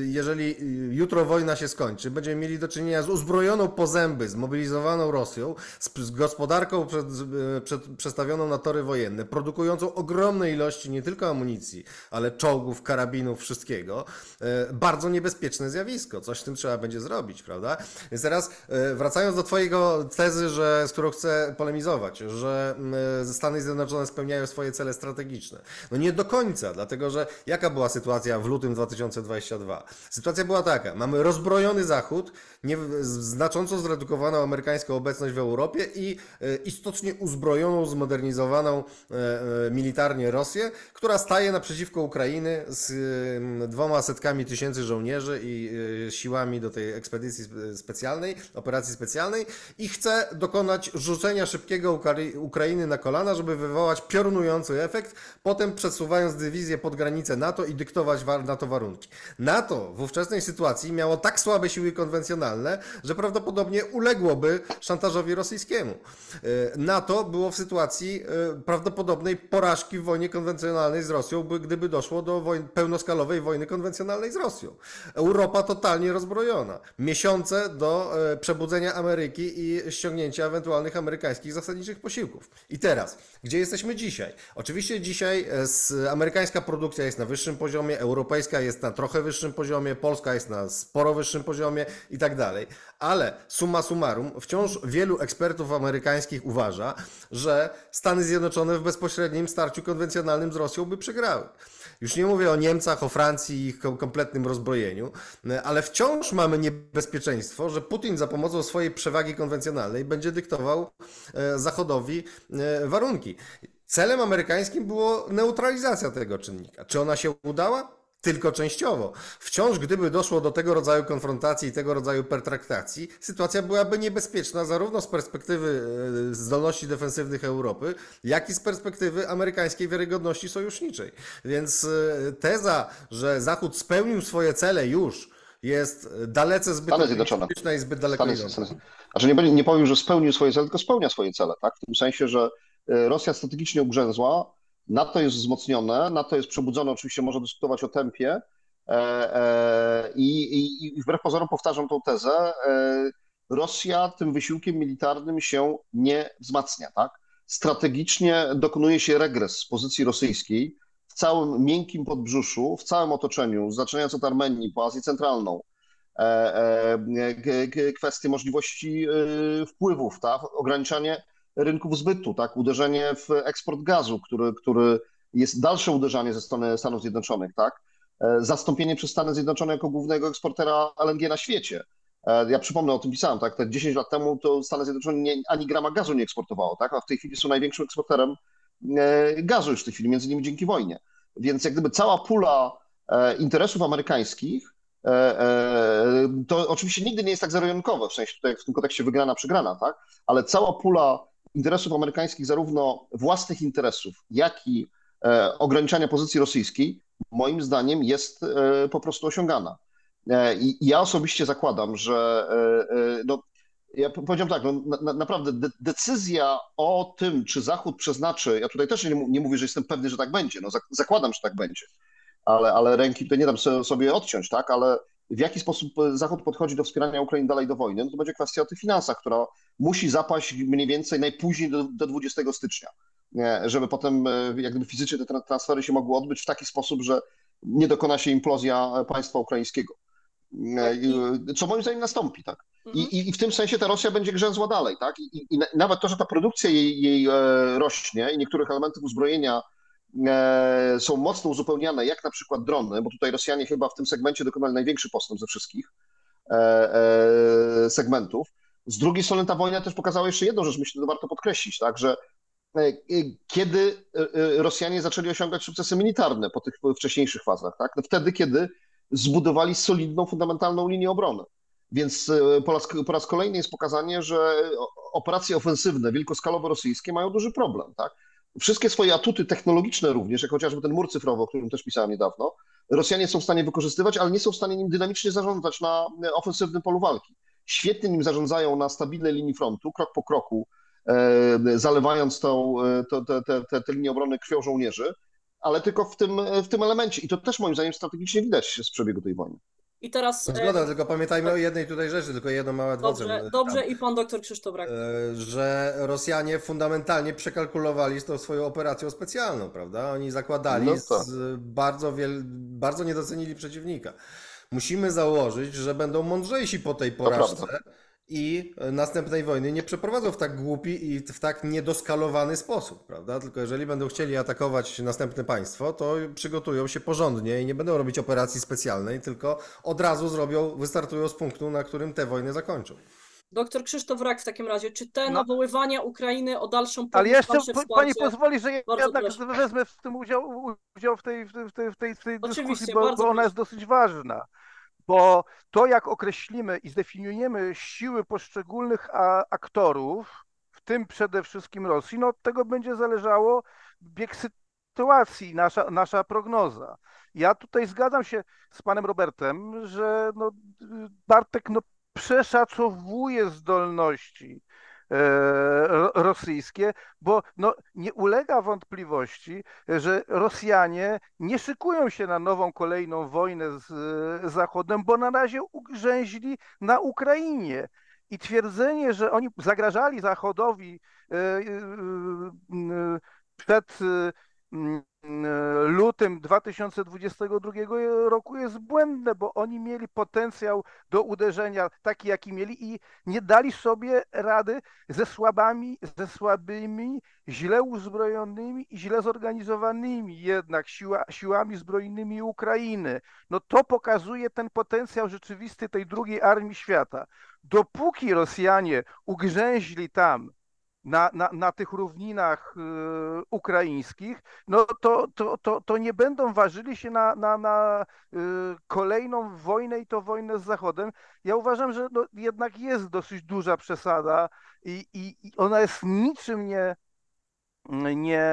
Speaker 2: jeżeli jutro wojna się skończy, będziemy mieli do czynienia z uzbrojoną po zęby, zmobilizowaną Rosją, z, gospodarką przed, przed, przestawioną na tory wojenne, produkującą ogromne ilości nie tylko amunicji, ale czołgów, karabinów, wszystkiego. E, Bardzo niebezpieczne zjawisko. Coś z tym trzeba będzie zrobić, prawda? Więc teraz e, wracając do twojego tezy, że, z którą chcę polemizować, że mm, Stany Zjednoczone spełniają swoje cele strategiczne. No nie do końca, dlatego że jaka była sytuacja w lutym 2022? Sytuacja była taka, mamy rozbrojony Zachód, nie, znacząco zredukowaną amerykańską obecność w Europie i e, istotnie uzbrojony wzmocnioną, zmodernizowaną e, e, militarnie Rosję, która staje naprzeciwko Ukrainy z e, dwoma setkami tysięcy żołnierzy i e, siłami do tej ekspedycji spe- specjalnej, operacji specjalnej i chce dokonać rzucenia szybkiego Ukrai- Ukrainy na kolana, żeby wywołać piorunujący efekt, potem przesuwając dywizję pod granicę NATO i dyktować wa- NATO warunki. NATO w ówczesnej sytuacji miało tak słabe siły konwencjonalne, że prawdopodobnie uległoby szantażowi rosyjskiemu. NATO było w sytuacji e, prawdopodobnej porażki w wojnie konwencjonalnej z Rosją, by, gdyby doszło do wojn, pełnoskalowej wojny konwencjonalnej z Rosją. Europa totalnie rozbrojona. Miesiące do e, przebudzenia Ameryki i ściągnięcia ewentualnych amerykańskich zasadniczych posiłków. I teraz, gdzie jesteśmy dzisiaj? Oczywiście dzisiaj e, amerykańska produkcja jest na wyższym poziomie, europejska jest na trochę wyższym poziomie, polska jest na sporo wyższym poziomie i tak dalej. Ale summa summarum, wciąż wielu ekspertów amerykańskich uważa, że Stany Zjednoczone w bezpośrednim starciu konwencjonalnym z Rosją by przegrały. Już nie mówię o Niemcach, o Francji i ich kom- kompletnym rozbrojeniu, ale wciąż mamy niebezpieczeństwo, że Putin za pomocą swojej przewagi konwencjonalnej będzie dyktował e, Zachodowi e, warunki. Celem amerykańskim było neutralizacja tego czynnika. Czy ona się udała? Tylko częściowo. Wciąż, gdyby doszło do tego rodzaju konfrontacji i tego rodzaju pertraktacji, sytuacja byłaby niebezpieczna zarówno z perspektywy e, zdolności defensywnych Europy, jak i z perspektywy amerykańskiej wiarygodności sojuszniczej. Więc e, teza, że Zachód spełnił swoje cele już, jest dalece zbyt optymistyczna i zbyt daleko
Speaker 1: Stany. Stany, znaczy nie, nie powiem, że spełnił swoje cele, tylko spełnia swoje cele, tak? W tym sensie, że e, Rosja strategicznie ugrzęzła, NATO jest wzmocnione, NATO jest przebudzone, oczywiście można dyskutować o tempie e, e, i, i, i wbrew pozorom powtarzam tą tezę, e, Rosja tym wysiłkiem militarnym się nie wzmacnia, tak? Strategicznie dokonuje się regres z pozycji rosyjskiej w całym miękkim podbrzuszu, w całym otoczeniu, zaczynając od Armenii po Azję Centralną, kwestie możliwości e, wpływów, tak? ograniczanie rynków zbytu, tak? uderzenie w eksport gazu, który, który jest dalsze uderzanie ze strony Stanów Zjednoczonych, tak? E, zastąpienie przez Stany Zjednoczone jako głównego eksportera LNG na świecie. E, Ja przypomnę, o tym pisałem, tak? Te 10 lat temu to Stany Zjednoczone nie, ani grama gazu nie eksportowało, tak? A w tej chwili są największym eksporterem e, gazu już w tej chwili, między innymi dzięki wojnie. Więc jak gdyby cała pula interesów amerykańskich to oczywiście nigdy nie jest tak zero-jedynkowe, w sensie tutaj w tym kontekście wygrana, przegrana, tak? Ale cała pula interesów amerykańskich, zarówno własnych interesów, jak i e, ograniczania pozycji rosyjskiej, moim zdaniem jest e, po prostu osiągana. E, I ja osobiście zakładam, że no, ja powiedziałem tak, no, na, na, naprawdę de, decyzja o tym, czy Zachód przeznaczy, ja tutaj też nie, nie mówię, że jestem pewny, że tak będzie, no, zak- zakładam, że tak będzie, ale, ale ręki tutaj nie dam so- sobie odciąć, tak? Ale w jaki sposób Zachód podchodzi do wspierania Ukrainy dalej do wojny, no to będzie kwestia o tych finansach, która musi zapaść mniej więcej najpóźniej do, do 20 stycznia, nie? żeby potem e, jak gdyby fizycznie te tra- transfery się mogły odbyć w taki sposób, że nie dokona się implozja państwa ukraińskiego. E, Co moim zdaniem nastąpi, tak?
Speaker 4: Mhm.
Speaker 1: I, i, w tym sensie ta Rosja będzie grzęzła dalej, tak? I, i, i na- nawet to, że ta produkcja jej, jej e, rośnie i niektórych elementów uzbrojenia e, są mocno uzupełniane, jak na przykład drony, bo tutaj Rosjanie chyba w tym segmencie dokonali największy postęp ze wszystkich e, e, segmentów. Z drugiej strony ta wojna też pokazała jeszcze jedną rzecz, myślę, że warto podkreślić, tak, że e, e, kiedy e, e, Rosjanie zaczęli osiągać sukcesy militarne po tych wcześniejszych fazach, tak? No wtedy, kiedy zbudowali solidną, fundamentalną linię obrony. Więc e, po raz, po raz kolejny jest pokazanie, że operacje ofensywne, wielkoskalowe rosyjskie mają duży problem, tak? Wszystkie swoje atuty technologiczne również, jak chociażby ten mur cyfrowy, o którym też pisałem niedawno, Rosjanie są w stanie wykorzystywać, ale nie są w stanie nim dynamicznie zarządzać na e, ofensywnym polu walki. Świetnie nim zarządzają na stabilnej linii frontu, krok po kroku, e, zalewając tą, e, te, te, te, te linie obrony krwią żołnierzy, ale tylko w tym, w tym elemencie. I to też moim zdaniem strategicznie widać z przebiegu tej wojny.
Speaker 4: I teraz. e,
Speaker 2: Zgoda, tylko pamiętajmy o jednej tutaj rzeczy, tylko jedno małe.
Speaker 4: Dobrze, dobrze i pan doktor Krzysztof Rak.
Speaker 2: E, że Rosjanie fundamentalnie przekalkulowali z tą swoją operacją specjalną, prawda? Oni zakładali,
Speaker 1: No tak.
Speaker 2: z bardzo, wiel... bardzo nie docenili przeciwnika. Musimy założyć, że będą mądrzejsi po tej porażce. I następnej wojny nie przeprowadzą w tak głupi i w tak niedoskalowany sposób, prawda? Tylko jeżeli będą chcieli atakować następne państwo, to przygotują się porządnie i nie będą robić operacji specjalnej, tylko od razu zrobią, wystartują z punktu, na którym te wojny zakończą.
Speaker 4: Doktor Krzysztof Rak w takim razie, czy te
Speaker 3: No.
Speaker 4: nawoływania Ukrainy o dalszą pomoc,
Speaker 3: Ale jeszcze
Speaker 4: wsparcie...
Speaker 3: pani pozwoli, że ja jednak
Speaker 4: proszę.
Speaker 3: wezmę w tym udział, udział w tej, w tej, w tej, w tej, dyskusji, bo, bo ona jest dosyć ważna. Bo to, jak określimy i zdefiniujemy siły poszczególnych aktorów, w tym przede wszystkim Rosji, no od tego będzie zależało bieg sytuacji, nasza, nasza prognoza. Ja tutaj zgadzam się z panem Robertem, że no, Bartek no, przeszacowuje zdolności rosyjskie, bo no, nie ulega wątpliwości, że Rosjanie nie szykują się na nową kolejną wojnę z e, Zachodem, bo na razie ugrzęźli na Ukrainie. I twierdzenie, że oni zagrażali Zachodowi e, e, e, przed e, e, lutym 2022 roku jest błędne, bo oni mieli potencjał do uderzenia taki, jaki mieli i nie dali sobie rady ze słabami, ze słabymi, źle uzbrojonymi i źle zorganizowanymi jednak siła, siłami zbrojnymi Ukrainy. No to pokazuje ten potencjał rzeczywisty tej drugiej armii świata. Dopóki Rosjanie ugrzęźli tam, na, na, na tych równinach y, ukraińskich, no to, to, to, to nie będą ważyli się na, na, na y, kolejną wojnę i to wojnę z Zachodem. Ja uważam, że no, jednak jest dosyć duża przesada i, i, i ona jest niczym nie, nie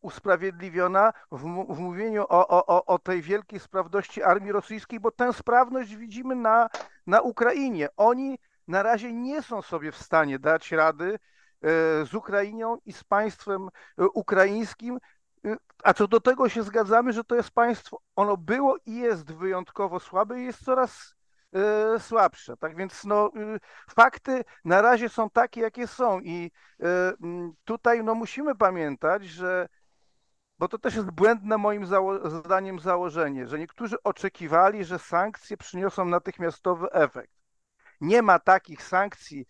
Speaker 3: usprawiedliwiona w, w mówieniu o, o, o, tej wielkiej sprawności armii rosyjskiej, bo tę sprawność widzimy na, na Ukrainie. Oni na razie nie są sobie w stanie dać rady z Ukrainą i z państwem e, ukraińskim. E, A co do tego się zgadzamy, że to jest państwo, ono było i jest wyjątkowo słabe i jest coraz e, słabsze. Tak więc no, e, fakty na razie są takie, jakie są i e, tutaj no, musimy pamiętać, że bo to też jest błędne moim zało zdaniem założenie, że niektórzy oczekiwali, że sankcje przyniosą natychmiastowy efekt. Nie ma takich sankcji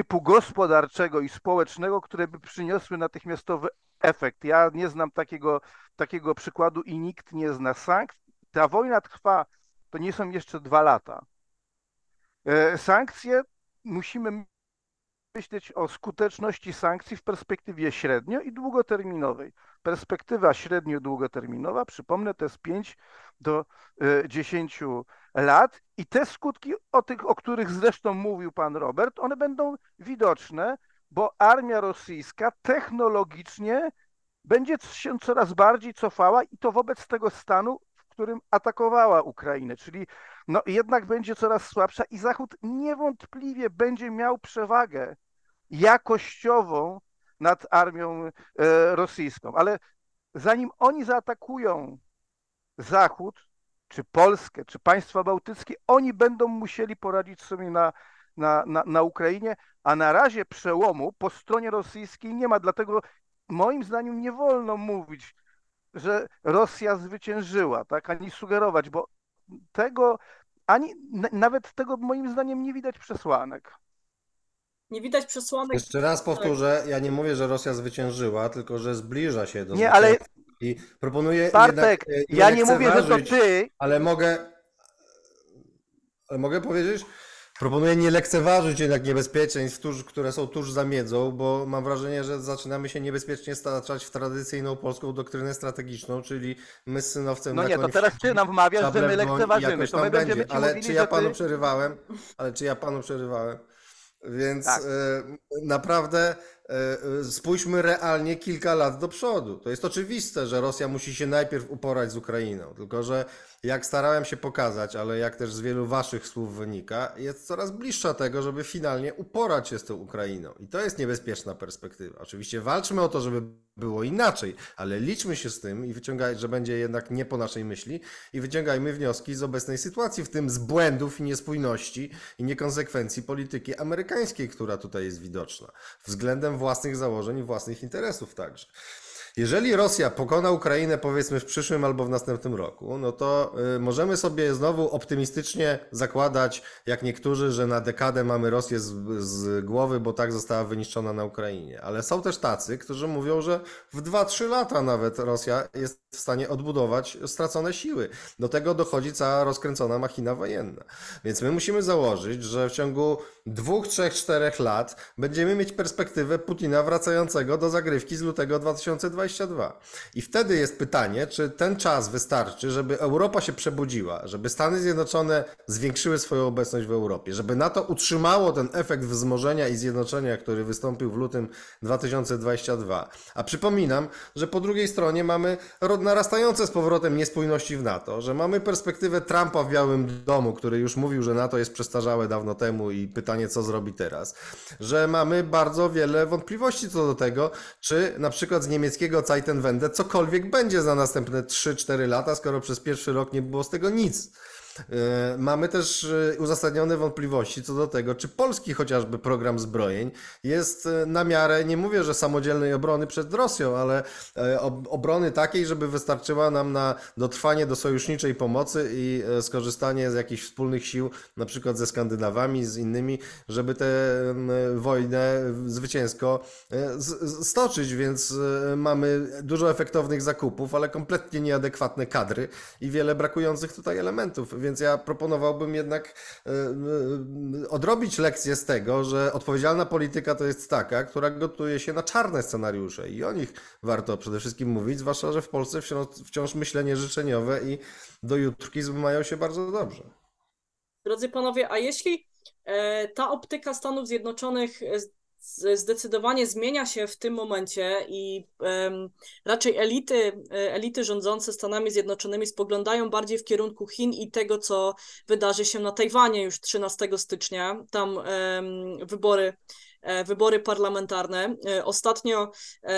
Speaker 3: typu gospodarczego i społecznego, które by przyniosły natychmiastowy efekt. Ja nie znam takiego, takiego przykładu i nikt nie zna sankcji. Ta wojna trwa, to nie są jeszcze dwa lata. E, Sankcje musimy myśleć o skuteczności sankcji w perspektywie średnio i długoterminowej. Perspektywa średnio-długoterminowa, przypomnę, to jest 5 do e, 10 lat i te skutki, o tych, o których zresztą mówił pan Robert, one będą widoczne, bo armia rosyjska technologicznie będzie się coraz bardziej cofała i to wobec tego stanu, w którym atakowała Ukrainę, czyli no jednak będzie coraz słabsza i Zachód niewątpliwie będzie miał przewagę jakościową nad armią e, rosyjską. Ale zanim oni zaatakują Zachód, czy Polskę, czy państwa bałtyckie, oni będą musieli poradzić sobie na, na, na, na Ukrainie, a na razie przełomu po stronie rosyjskiej nie ma. Dlatego moim zdaniem nie wolno mówić, że Rosja zwyciężyła, tak, ani sugerować, bo tego, ani nawet tego moim zdaniem nie widać przesłanek.
Speaker 4: Nie widać przesłanek.
Speaker 2: Jeszcze raz powtórzę, ja nie mówię, że Rosja zwyciężyła, tylko że zbliża się do
Speaker 3: Nie, ale.
Speaker 2: I proponuję
Speaker 3: Bartek,
Speaker 2: jednak e,
Speaker 3: ja nie mówię, że to ty,
Speaker 2: ale mogę, ale mogę powiedzieć, proponuję nie lekceważyć jednak niebezpieczeństw, tuż, które są tuż za miedzą, bo mam wrażenie, że zaczynamy się niebezpiecznie staczać w tradycyjną polską doktrynę strategiczną, czyli my z synowcem
Speaker 3: no nie, to teraz ty nam wmawiasz, że my lekceważymy, to my będziemy
Speaker 2: będzie. Ale
Speaker 3: mówili,
Speaker 2: czy ja
Speaker 3: że
Speaker 2: panu
Speaker 3: ty...
Speaker 2: przerywałem? Ale czy ja panu przerywałem? Więc
Speaker 3: Tak.
Speaker 2: e, naprawdę spójrzmy realnie kilka lat do przodu. To jest oczywiste, że Rosja musi się najpierw uporać z Ukrainą. Tylko, że jak starałem się pokazać, ale jak też z wielu waszych słów wynika, jest coraz bliższa tego, żeby finalnie uporać się z tą Ukrainą. I to jest niebezpieczna perspektywa. Oczywiście walczmy o to, żeby było inaczej, ale liczmy się z tym i wyciągaj, że będzie jednak nie po naszej myśli i wyciągajmy wnioski z obecnej sytuacji, w tym z błędów i niespójności i niekonsekwencji polityki amerykańskiej, która tutaj jest widoczna, względem własnych założeń i własnych interesów także. Jeżeli Rosja pokona Ukrainę powiedzmy w przyszłym albo w następnym roku, no to y, możemy sobie znowu optymistycznie zakładać, jak niektórzy, że na dekadę mamy Rosję z, z głowy, bo tak została wyniszczona na Ukrainie. Ale są też tacy, którzy mówią, że w 2-3 lata nawet Rosja jest w stanie odbudować stracone siły. Do tego dochodzi cała rozkręcona machina wojenna. Więc my musimy założyć, że w ciągu dwóch, trzech, czterech lat będziemy mieć perspektywę Putina wracającego do zagrywki z lutego 2022. I wtedy jest pytanie, czy ten czas wystarczy, żeby Europa się przebudziła, żeby Stany Zjednoczone zwiększyły swoją obecność w Europie, żeby NATO utrzymało ten efekt wzmożenia i zjednoczenia, który wystąpił w lutym 2022. A przypominam, że po drugiej stronie mamy narastające z powrotem niespójności w NATO, że mamy perspektywę Trumpa w Białym Domu, który już mówił, że NATO jest przestarzałe dawno temu i pytanie, co zrobi teraz, że mamy bardzo wiele wątpliwości co do tego, czy na przykład z niemieckiego Zeitenwende cokolwiek będzie za następne 3-4 lata, skoro przez pierwszy rok nie było z tego nic. E, mamy też e, uzasadnione wątpliwości co do tego, czy polski chociażby program zbrojeń jest e, na miarę, nie mówię, że samodzielnej obrony przed Rosją, ale obrony takiej, żeby wystarczyła nam na dotrwanie do sojuszniczej pomocy i skorzystanie z jakichś wspólnych sił, na przykład ze Skandynawami, z innymi, żeby tę wojnę zwycięsko stoczyć, więc mamy dużo efektownych zakupów, ale kompletnie nieadekwatne kadry i wiele brakujących tutaj elementów więc ja proponowałbym jednak e, e, odrobić lekcję z tego, że odpowiedzialna polityka to jest taka, która gotuje się na czarne scenariusze i o nich warto przede wszystkim mówić, zwłaszcza, że w Polsce wciąż, myślenie życzeniowe i dojutryzm mają się bardzo dobrze.
Speaker 4: Drodzy panowie, a jeśli e, ta optyka Stanów Zjednoczonych zdecydowanie zmienia się w tym momencie i um, raczej elity, e, elity rządzące Stanami Zjednoczonymi spoglądają bardziej w kierunku Chin i tego, co wydarzy się na Tajwanie już 13 stycznia. Tam um, wybory e, wybory parlamentarne. E, ostatnio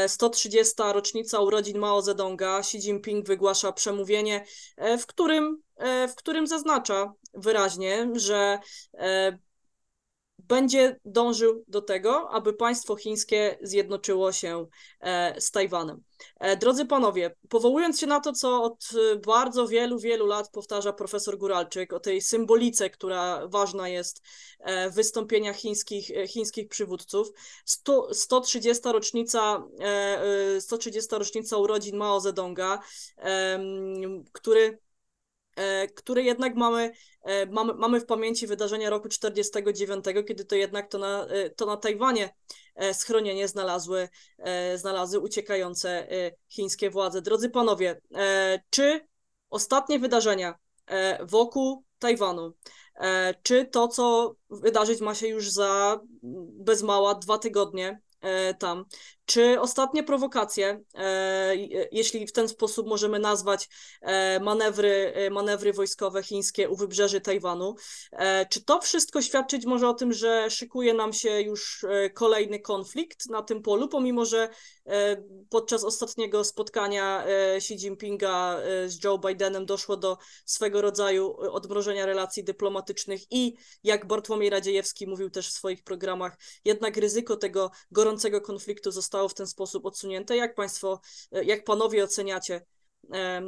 Speaker 4: 130. rocznica urodzin Mao Zedonga. Xi Jinping wygłasza przemówienie, w którym, w którym zaznacza wyraźnie, że będzie dążył do tego, aby państwo chińskie zjednoczyło się e, z Tajwanem. E, drodzy panowie, powołując się na to, co od bardzo wielu, wielu lat powtarza profesor Guralczyk, o tej symbolice, która ważna jest e, w chińskich, chińskich przywódców, 100, 130. rocznica 130. rocznica urodzin Mao Zedonga, który który jednak mamy E, mamy, mamy w pamięci wydarzenia roku 49, kiedy to jednak to na, e, to na Tajwanie e, schronienie znalazły, znalazły uciekające chińskie władze. Drodzy panowie, czy ostatnie wydarzenia wokół Tajwanu, czy to, co wydarzyć ma się już za bez mała dwa tygodnie tam, czy ostatnie prowokacje, e, jeśli w ten sposób możemy nazwać e, manewry, e, manewry wojskowe chińskie u wybrzeży Tajwanu, czy to wszystko świadczyć może o tym, że szykuje nam się już kolejny konflikt na tym polu, pomimo że podczas ostatniego spotkania Xi Jinpinga z Joe Bidenem doszło do swego rodzaju odmrożenia relacji dyplomatycznych i jak Bartłomiej Radziejewski mówił też w swoich programach, jednak ryzyko tego gorącego konfliktu zostało zostało w ten sposób odsunięte. Jak Państwo, e, jak Panowie oceniacie,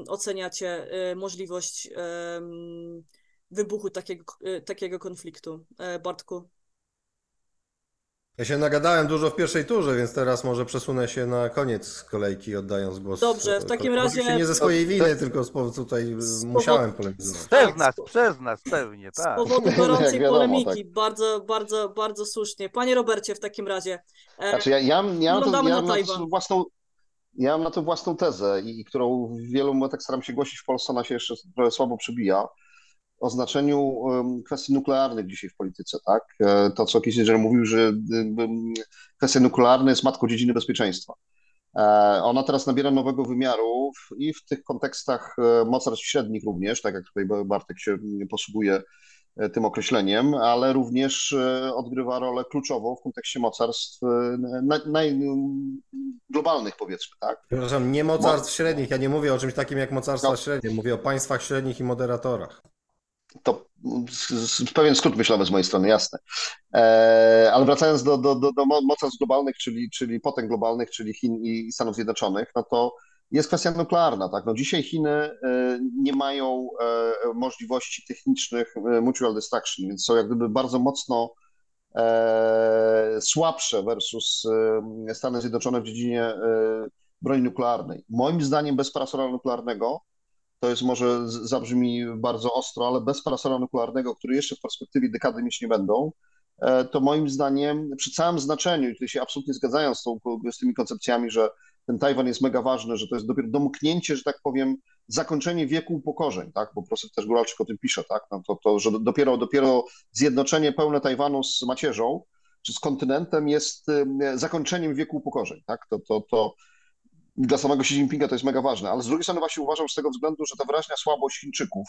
Speaker 4: oceniacie e, możliwość wybuchu takiego, e, takiego konfliktu? Bartku?
Speaker 2: Ja się nagadałem dużo w pierwszej turze, więc teraz może przesunę się na koniec kolejki, oddając głos.
Speaker 4: Dobrze, w takim razie.
Speaker 2: Oczywiście nie ze swojej winy, tylko z powodu tutaj z musiałem polemizować.
Speaker 3: Przez nas, przez nas pewnie, tak.
Speaker 4: Z powodu gorącej wiadomo, polemiki. Tak. Bardzo, bardzo, bardzo słusznie. Panie Robercie, w takim razie.
Speaker 1: E, znaczy, ja, ja, ja, to, ja mam na to własną. Ja mam na to własną tezę, i którą w wielu momentach staram się głosić w Polsce, ona się jeszcze trochę słabo przebija o znaczeniu kwestii nuklearnych dzisiaj w polityce, tak? E, to, co Kissinger mówił, że kwestia nuklearna jest matką dziedziny bezpieczeństwa. E, ona teraz nabiera nowego wymiaru i w tych kontekstach e, mocarstw średnich również, tak jak tutaj Bartek się posługuje tym określeniem, ale również odgrywa rolę kluczową w kontekście mocarstw naj, globalnych, powiedzmy, tak?
Speaker 2: Przepraszam, nie mocarstw średnich, ja nie mówię o czymś takim jak mocarstwa no. średnie, mówię o państwach średnich i moderatorach.
Speaker 1: To pewien skrót myślowy z mojej strony, jasne. E, ale wracając do, do, do, do mocarstw globalnych, czyli, czyli potęg globalnych, czyli Chin i Stanów Zjednoczonych, no to jest kwestia nuklearna. Tak? No dzisiaj Chiny e, nie mają e, możliwości technicznych mutual destruction, więc są jak gdyby bardzo mocno słabsze versus Stany Zjednoczone w dziedzinie broni nuklearnej. Moim zdaniem bez parasolu nuklearnego to jest może zabrzmi bardzo ostro, ale bez parasolu nuklearnego, który jeszcze w perspektywie dekady mieć nie będą, e, to moim zdaniem przy całym znaczeniu, i tutaj się absolutnie zgadzając z, tą, z tymi koncepcjami, że ten Tajwan jest mega ważny, że to jest dopiero domknięcie, że tak powiem, zakończenie wieku upokorzeń, tak, bo profesor też Góralczyk o tym pisze, tak, no to, to, że dopiero, dopiero zjednoczenie pełne Tajwanu z macierzą, czy z kontynentem jest zakończeniem wieku upokorzeń, tak, to, to, to dla samego Xi Jinpinga to jest mega ważne, ale z drugiej strony właśnie uważam z tego względu, że ta wyraźna słabość Chińczyków,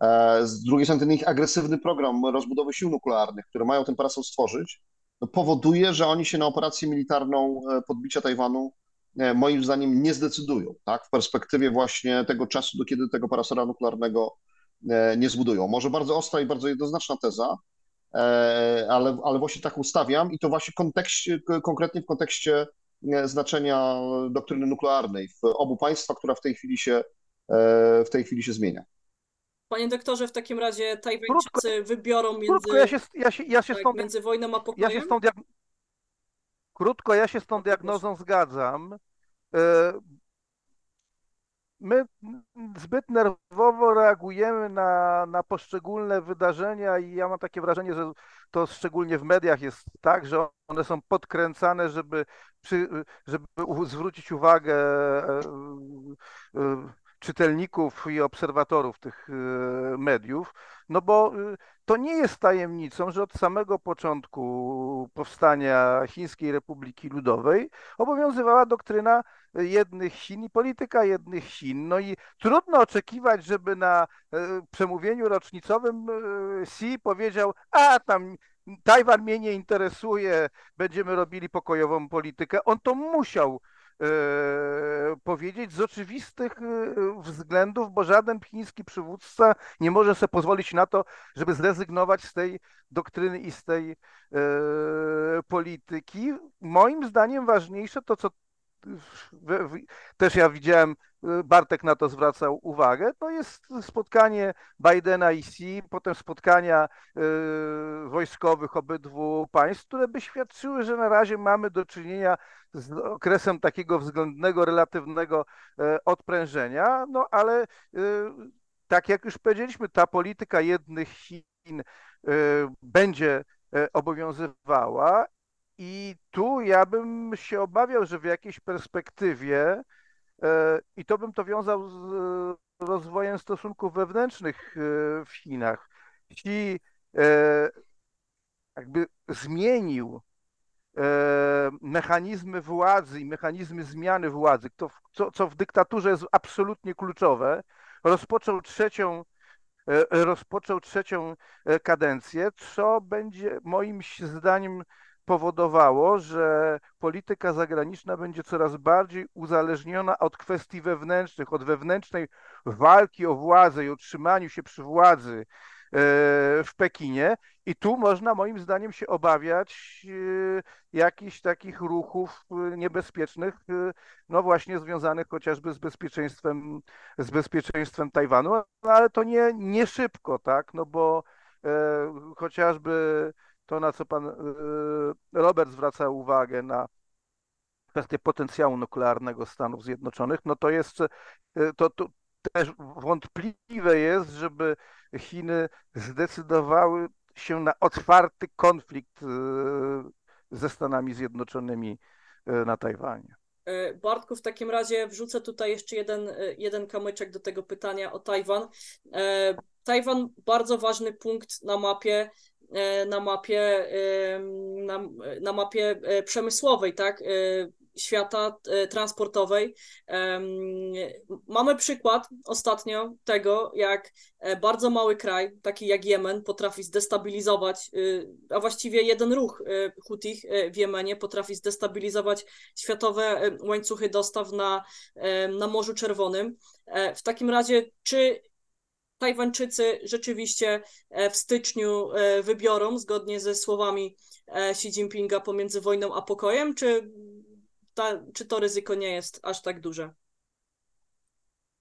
Speaker 1: e, z drugiej strony ten ich agresywny program rozbudowy sił nuklearnych, które mają ten parasol stworzyć, no powoduje, że oni się na operację militarną e, podbicia Tajwanu e, moim zdaniem nie zdecydują, tak, w perspektywie właśnie tego czasu, do kiedy tego parasola nuklearnego nie zbudują. Może bardzo ostra i bardzo jednoznaczna teza, ale, ale właśnie tak ustawiam i to właśnie kontekście, konkretnie w kontekście znaczenia doktryny nuklearnej w obu państwach, która w tej chwili się, e, w tej chwili się zmienia.
Speaker 4: Panie doktorze, w takim razie Tajwańczycy wybiorą między,
Speaker 3: krótko, ja się, ja się, ja się
Speaker 4: tak,
Speaker 3: stąd,
Speaker 4: między wojną a pokojem?
Speaker 3: Ja się tą diag... Krótko, ja się z tą diagnozą zgadzam. My zbyt nerwowo reagujemy na, na poszczególne wydarzenia i ja mam takie wrażenie, że to szczególnie w mediach jest tak, że one są podkręcane, żeby, przy, żeby zwrócić uwagę e, e, czytelników i obserwatorów tych e, mediów, no bo to nie jest tajemnicą, że od samego początku powstania Chińskiej Republiki Ludowej obowiązywała doktryna jednych Chin i polityka jednych Chin. No i trudno oczekiwać, żeby na przemówieniu rocznicowym Xi powiedział, a tam Tajwan mnie nie interesuje, będziemy robili pokojową politykę. On to musiał e, powiedzieć z oczywistych e, względów, bo żaden chiński przywódca nie może sobie pozwolić na to, żeby zrezygnować z tej doktryny i z tej e, polityki. Moim zdaniem ważniejsze to, co też ja widziałem, y, Bartek na to zwracał uwagę, to jest spotkanie Bidena i Xi, potem spotkania y, wojskowych obydwu państw, które by świadczyły, że na razie mamy do czynienia z okresem takiego względnego, relatywnego e, odprężenia, no ale y, tak jak już powiedzieliśmy, ta polityka jednych Chin będzie obowiązywała i tu ja bym się obawiał, że w jakiejś perspektywie, e, i to bym to wiązał z rozwojem stosunków wewnętrznych e, w Chinach, e, jakby zmienił mechanizmy władzy i mechanizmy zmiany władzy, co, co w dyktaturze jest absolutnie kluczowe, rozpoczął trzecią rozpoczął trzecią kadencję, co będzie moim zdaniem powodowało, że polityka zagraniczna będzie coraz bardziej uzależniona od kwestii wewnętrznych, od wewnętrznej walki o władzę i utrzymaniu się przy władzy e, w Pekinie. I tu można moim zdaniem się obawiać e, jakichś takich ruchów e, niebezpiecznych, no właśnie związanych chociażby z bezpieczeństwem, z bezpieczeństwem Tajwanu, ale to nie, nie szybko, tak, no bo chociażby to, na co pan y, Robert zwraca uwagę, na kwestię potencjału nuklearnego Stanów Zjednoczonych, no to jest, y, to, to też wątpliwe jest, żeby Chiny zdecydowały się na otwarty konflikt y, ze Stanami Zjednoczonymi na Tajwanie.
Speaker 4: Bartku, w takim razie wrzucę tutaj jeszcze jeden, jeden kamyczek do tego pytania o Tajwan. Tajwan bardzo ważny punkt na mapie E, na mapie, na, na mapie e, przemysłowej, tak? E, świata transportowej. Mamy przykład ostatnio tego, jak bardzo mały kraj, taki jak Jemen, potrafi zdestabilizować, a właściwie jeden ruch Hutich w Jemenie potrafi zdestabilizować światowe łańcuchy dostaw na, na Morzu Czerwonym. W takim razie, czy Tajwańczycy rzeczywiście w styczniu wybiorą, zgodnie ze słowami Xi Jinpinga, pomiędzy wojną a pokojem, czy, ta, czy to ryzyko nie jest aż tak duże?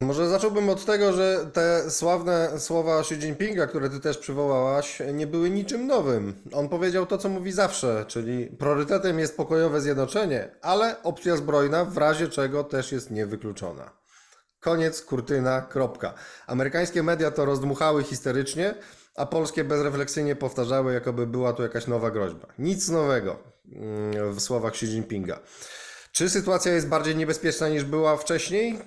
Speaker 2: Może zacząłbym od tego, że te sławne słowa Xi Jinpinga, które ty też przywołałaś, nie były niczym nowym. On powiedział to, co mówi zawsze, czyli priorytetem jest pokojowe zjednoczenie, ale opcja zbrojna w razie czego też jest niewykluczona. Koniec, kurtyna, kropka. Amerykańskie media to rozdmuchały histerycznie, a polskie bezrefleksyjnie powtarzały, jakoby była tu jakaś nowa groźba. Nic nowego mm, w słowach Xi Jinpinga. Czy sytuacja jest bardziej niebezpieczna niż była wcześniej? E,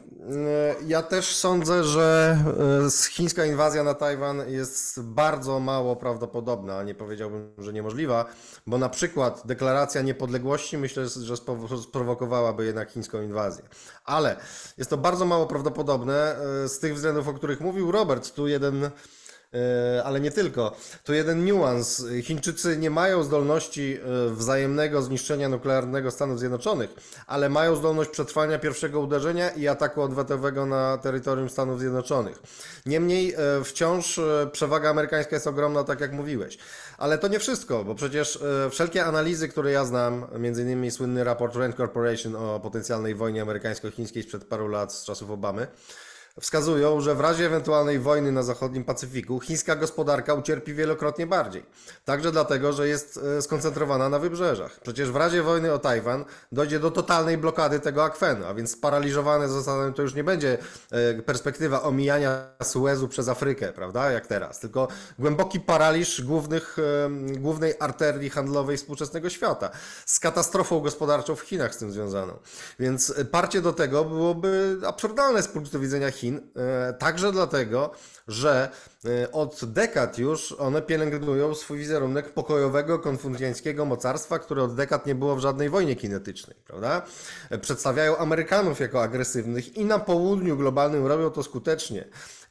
Speaker 2: ja też sądzę, że e, chińska inwazja na Tajwan jest bardzo mało prawdopodobna, nie powiedziałbym, że niemożliwa, bo na przykład deklaracja niepodległości myślę, że sprowokowałaby jednak chińską inwazję. Ale jest to bardzo mało prawdopodobne e, z tych względów, o których mówił Robert. Tu jeden ale nie tylko. Tu jeden niuans. Chińczycy nie mają zdolności e, wzajemnego zniszczenia nuklearnego Stanów Zjednoczonych, ale mają zdolność przetrwania pierwszego uderzenia i ataku odwetowego na terytorium Stanów Zjednoczonych. Niemniej e, wciąż przewaga amerykańska jest ogromna, tak jak mówiłeś. Ale to nie wszystko, bo przecież wszelkie analizy, które ja znam, innymi słynny raport Rand Corporation o potencjalnej wojnie amerykańsko-chińskiej sprzed paru lat z czasów Obamy, wskazują, że w razie ewentualnej wojny na zachodnim Pacyfiku chińska gospodarka ucierpi wielokrotnie bardziej. Także dlatego, że jest e, skoncentrowana na wybrzeżach. Przecież w razie wojny o Tajwan dojdzie do totalnej blokady tego akwenu, a więc sparaliżowane zostaną to już nie będzie e, perspektywa omijania Suezu przez Afrykę, prawda, jak teraz, tylko głęboki paraliż głównych, e, głównej arterii handlowej współczesnego świata z katastrofą gospodarczą w Chinach z tym związaną. Więc parcie do tego byłoby absurdalne z punktu widzenia Chin, Chin, e, także dlatego, że e, od dekad już one pielęgnują swój wizerunek pokojowego, konfucjańskiego mocarstwa, które od dekad nie było w żadnej wojnie kinetycznej, prawda? E, przedstawiają Amerykanów jako agresywnych i na południu globalnym robią to skutecznie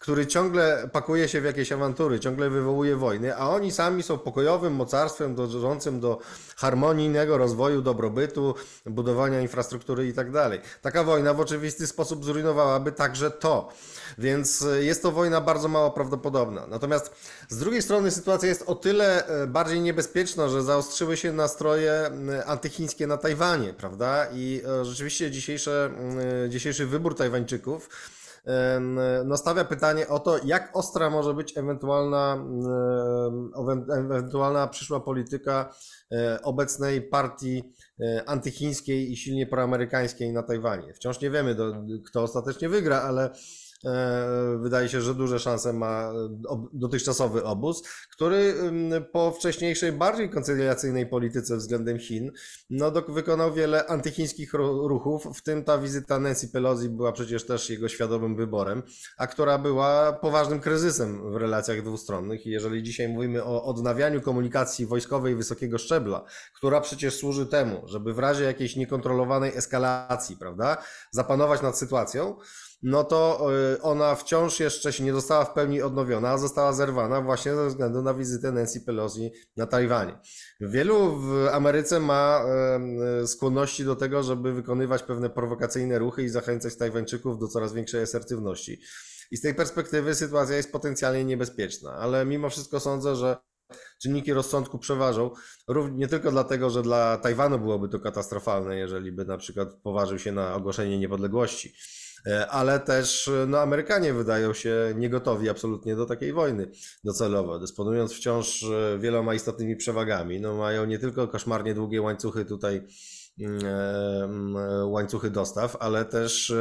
Speaker 2: który ciągle pakuje się w jakieś awantury, ciągle wywołuje wojny, a oni sami są pokojowym mocarstwem dążącym do harmonijnego rozwoju, dobrobytu, budowania infrastruktury i tak. Taka wojna w oczywisty sposób zrujnowałaby także to. Więc e, jest to wojna bardzo mało prawdopodobna. Natomiast z drugiej strony sytuacja jest o tyle e, bardziej niebezpieczna, że zaostrzyły się nastroje antychińskie na Tajwanie, prawda? I e, rzeczywiście dzisiejszy wybór Tajwańczyków no, stawia pytanie o to, jak ostra może być ewentualna, ewentualna przyszła polityka e, obecnej partii e, antychińskiej i silnie proamerykańskiej na Tajwanie. Wciąż nie wiemy, kto ostatecznie wygra, ale wydaje się, że duże szanse ma dotychczasowy obóz, który po wcześniejszej, bardziej koncyliacyjnej polityce względem Chin, no, wykonał wiele antychińskich ruchów, w tym ta wizyta Nancy Pelosi była przecież też jego świadomym wyborem, a która była poważnym kryzysem w relacjach dwustronnych. I jeżeli dzisiaj mówimy o odnawianiu komunikacji wojskowej wysokiego szczebla, która przecież służy temu, żeby w razie jakiejś niekontrolowanej eskalacji, prawda, zapanować nad sytuacją, no to y, ona wciąż jeszcze się nie została w pełni odnowiona, a została zerwana właśnie ze względu na wizytę Nancy Pelosi na Tajwanie. Wielu w Ameryce ma skłonności do tego, żeby wykonywać pewne prowokacyjne ruchy i zachęcać Tajwańczyków do coraz większej asertywności. I z tej perspektywy sytuacja jest potencjalnie niebezpieczna, ale mimo wszystko sądzę, że czynniki rozsądku przeważą, nie tylko dlatego, że dla Tajwanu byłoby to katastrofalne, jeżeli by na przykład poważył się na ogłoszenie niepodległości ale też e, no, Amerykanie wydają się niegotowi absolutnie do takiej wojny docelowo, dysponując wciąż e, wieloma istotnymi przewagami. No, mają nie tylko koszmarnie długie łańcuchy tutaj łańcuchy dostaw, ale też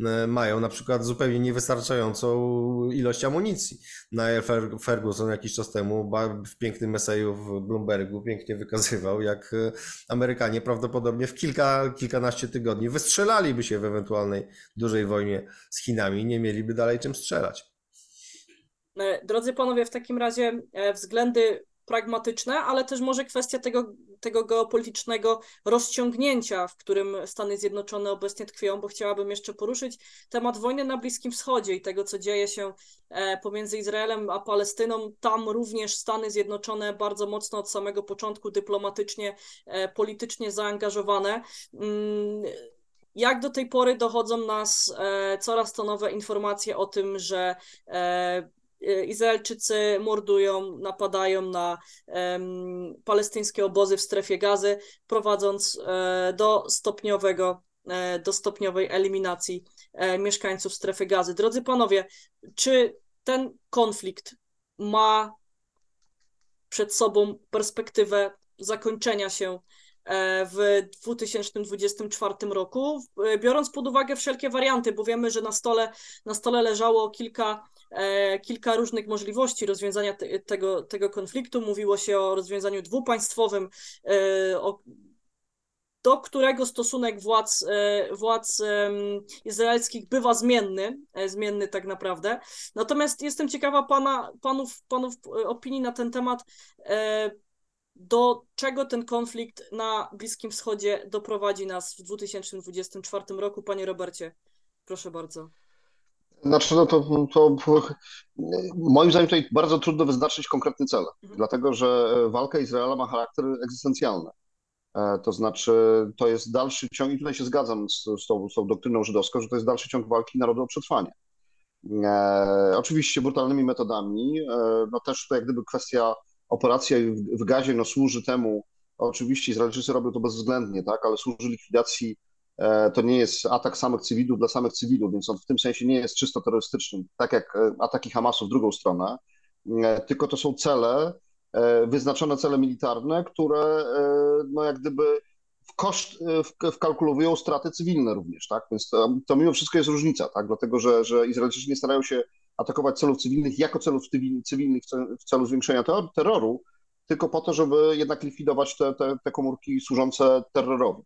Speaker 2: E, mają na przykład zupełnie niewystarczającą ilość amunicji. Niall Ferguson jakiś czas temu w pięknym eseju w Bloombergu pięknie wykazywał, jak e, Amerykanie prawdopodobnie w kilka, kilkanaście tygodni wystrzelaliby się w ewentualnej dużej wojnie z Chinami i nie mieliby dalej czym strzelać.
Speaker 4: E, drodzy panowie, w takim razie względy pragmatyczne, ale też może kwestia tego, tego geopolitycznego rozciągnięcia, w którym Stany Zjednoczone obecnie tkwią, bo chciałabym jeszcze poruszyć temat wojny na Bliskim Wschodzie i tego, co dzieje się e, pomiędzy Izraelem a Palestyną. Tam również Stany Zjednoczone bardzo mocno od samego początku dyplomatycznie, e, politycznie zaangażowane. Mm, jak do tej pory dochodzą nas e, coraz to nowe informacje o tym, że Izraelczycy mordują, napadają na um, palestyńskie obozy w strefie gazy, prowadząc e, do stopniowego e, do stopniowej eliminacji e, mieszkańców strefy gazy. Drodzy panowie, czy ten konflikt ma przed sobą perspektywę zakończenia się w 2024 roku, biorąc pod uwagę wszelkie warianty, bo wiemy, że na stole, na stole leżało kilka, kilka różnych możliwości rozwiązania te, tego, tego konfliktu. Mówiło się o rozwiązaniu dwupaństwowym, o, do którego stosunek władz, władz izraelskich bywa zmienny, zmienny tak naprawdę. Natomiast jestem ciekawa pana, panów, panów opinii na ten temat do czego ten konflikt na Bliskim Wschodzie doprowadzi nas w 2024 roku, panie Robercie? Proszę bardzo.
Speaker 1: Znaczy, no to, to, moim zdaniem tutaj bardzo trudno wyznaczyć konkretny cel, mhm. dlatego że walka Izraela ma charakter egzystencjalny. E, to znaczy, to jest dalszy ciąg, i tutaj się zgadzam z, z, tą, z tą doktryną żydowską, że to jest dalszy ciąg walki narodu o przetrwanie. E, oczywiście brutalnymi metodami, e, no też to jak gdyby kwestia operacja w, gazie no, służy temu, oczywiście Izraelczycy robią to bezwzględnie, tak, ale służy likwidacji, to nie jest atak samych cywilów dla samych cywilów, więc on w tym sensie nie jest czysto terrorystycznym, tak jak e, ataki Hamasu w drugą stronę, e, tylko to są cele, wyznaczone cele militarne, które no jak gdyby w koszt wkalkulowują straty cywilne również, tak? Więc to, to mimo wszystko jest różnica, tak? Dlatego, że, że Izraelczycy nie starają się atakować celów cywilnych jako celów cywilnych w celu zwiększenia terroru, tylko po to, żeby jednak likwidować te, te, te komórki służące terrorowi.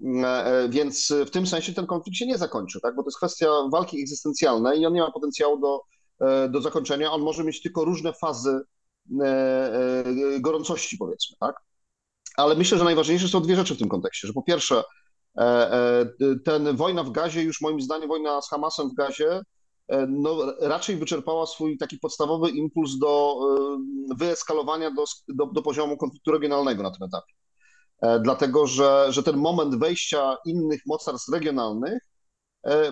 Speaker 1: E, e, więc w tym sensie ten konflikt się nie zakończy, tak? bo to jest kwestia walki egzystencjalnej i on nie ma potencjału do, e, do zakończenia. On może mieć tylko różne fazy gorącości, powiedzmy. Tak? Ale myślę, że najważniejsze są dwie rzeczy w tym kontekście. Że po pierwsze, ten wojna w gazie, już moim zdaniem wojna z Hamasem w gazie, E, no, raczej wyczerpała swój taki podstawowy impuls do e, wyeskalowania do, do, do poziomu konfliktu regionalnego na tym etapie. E, dlatego, że, że ten moment wejścia innych mocarstw regionalnych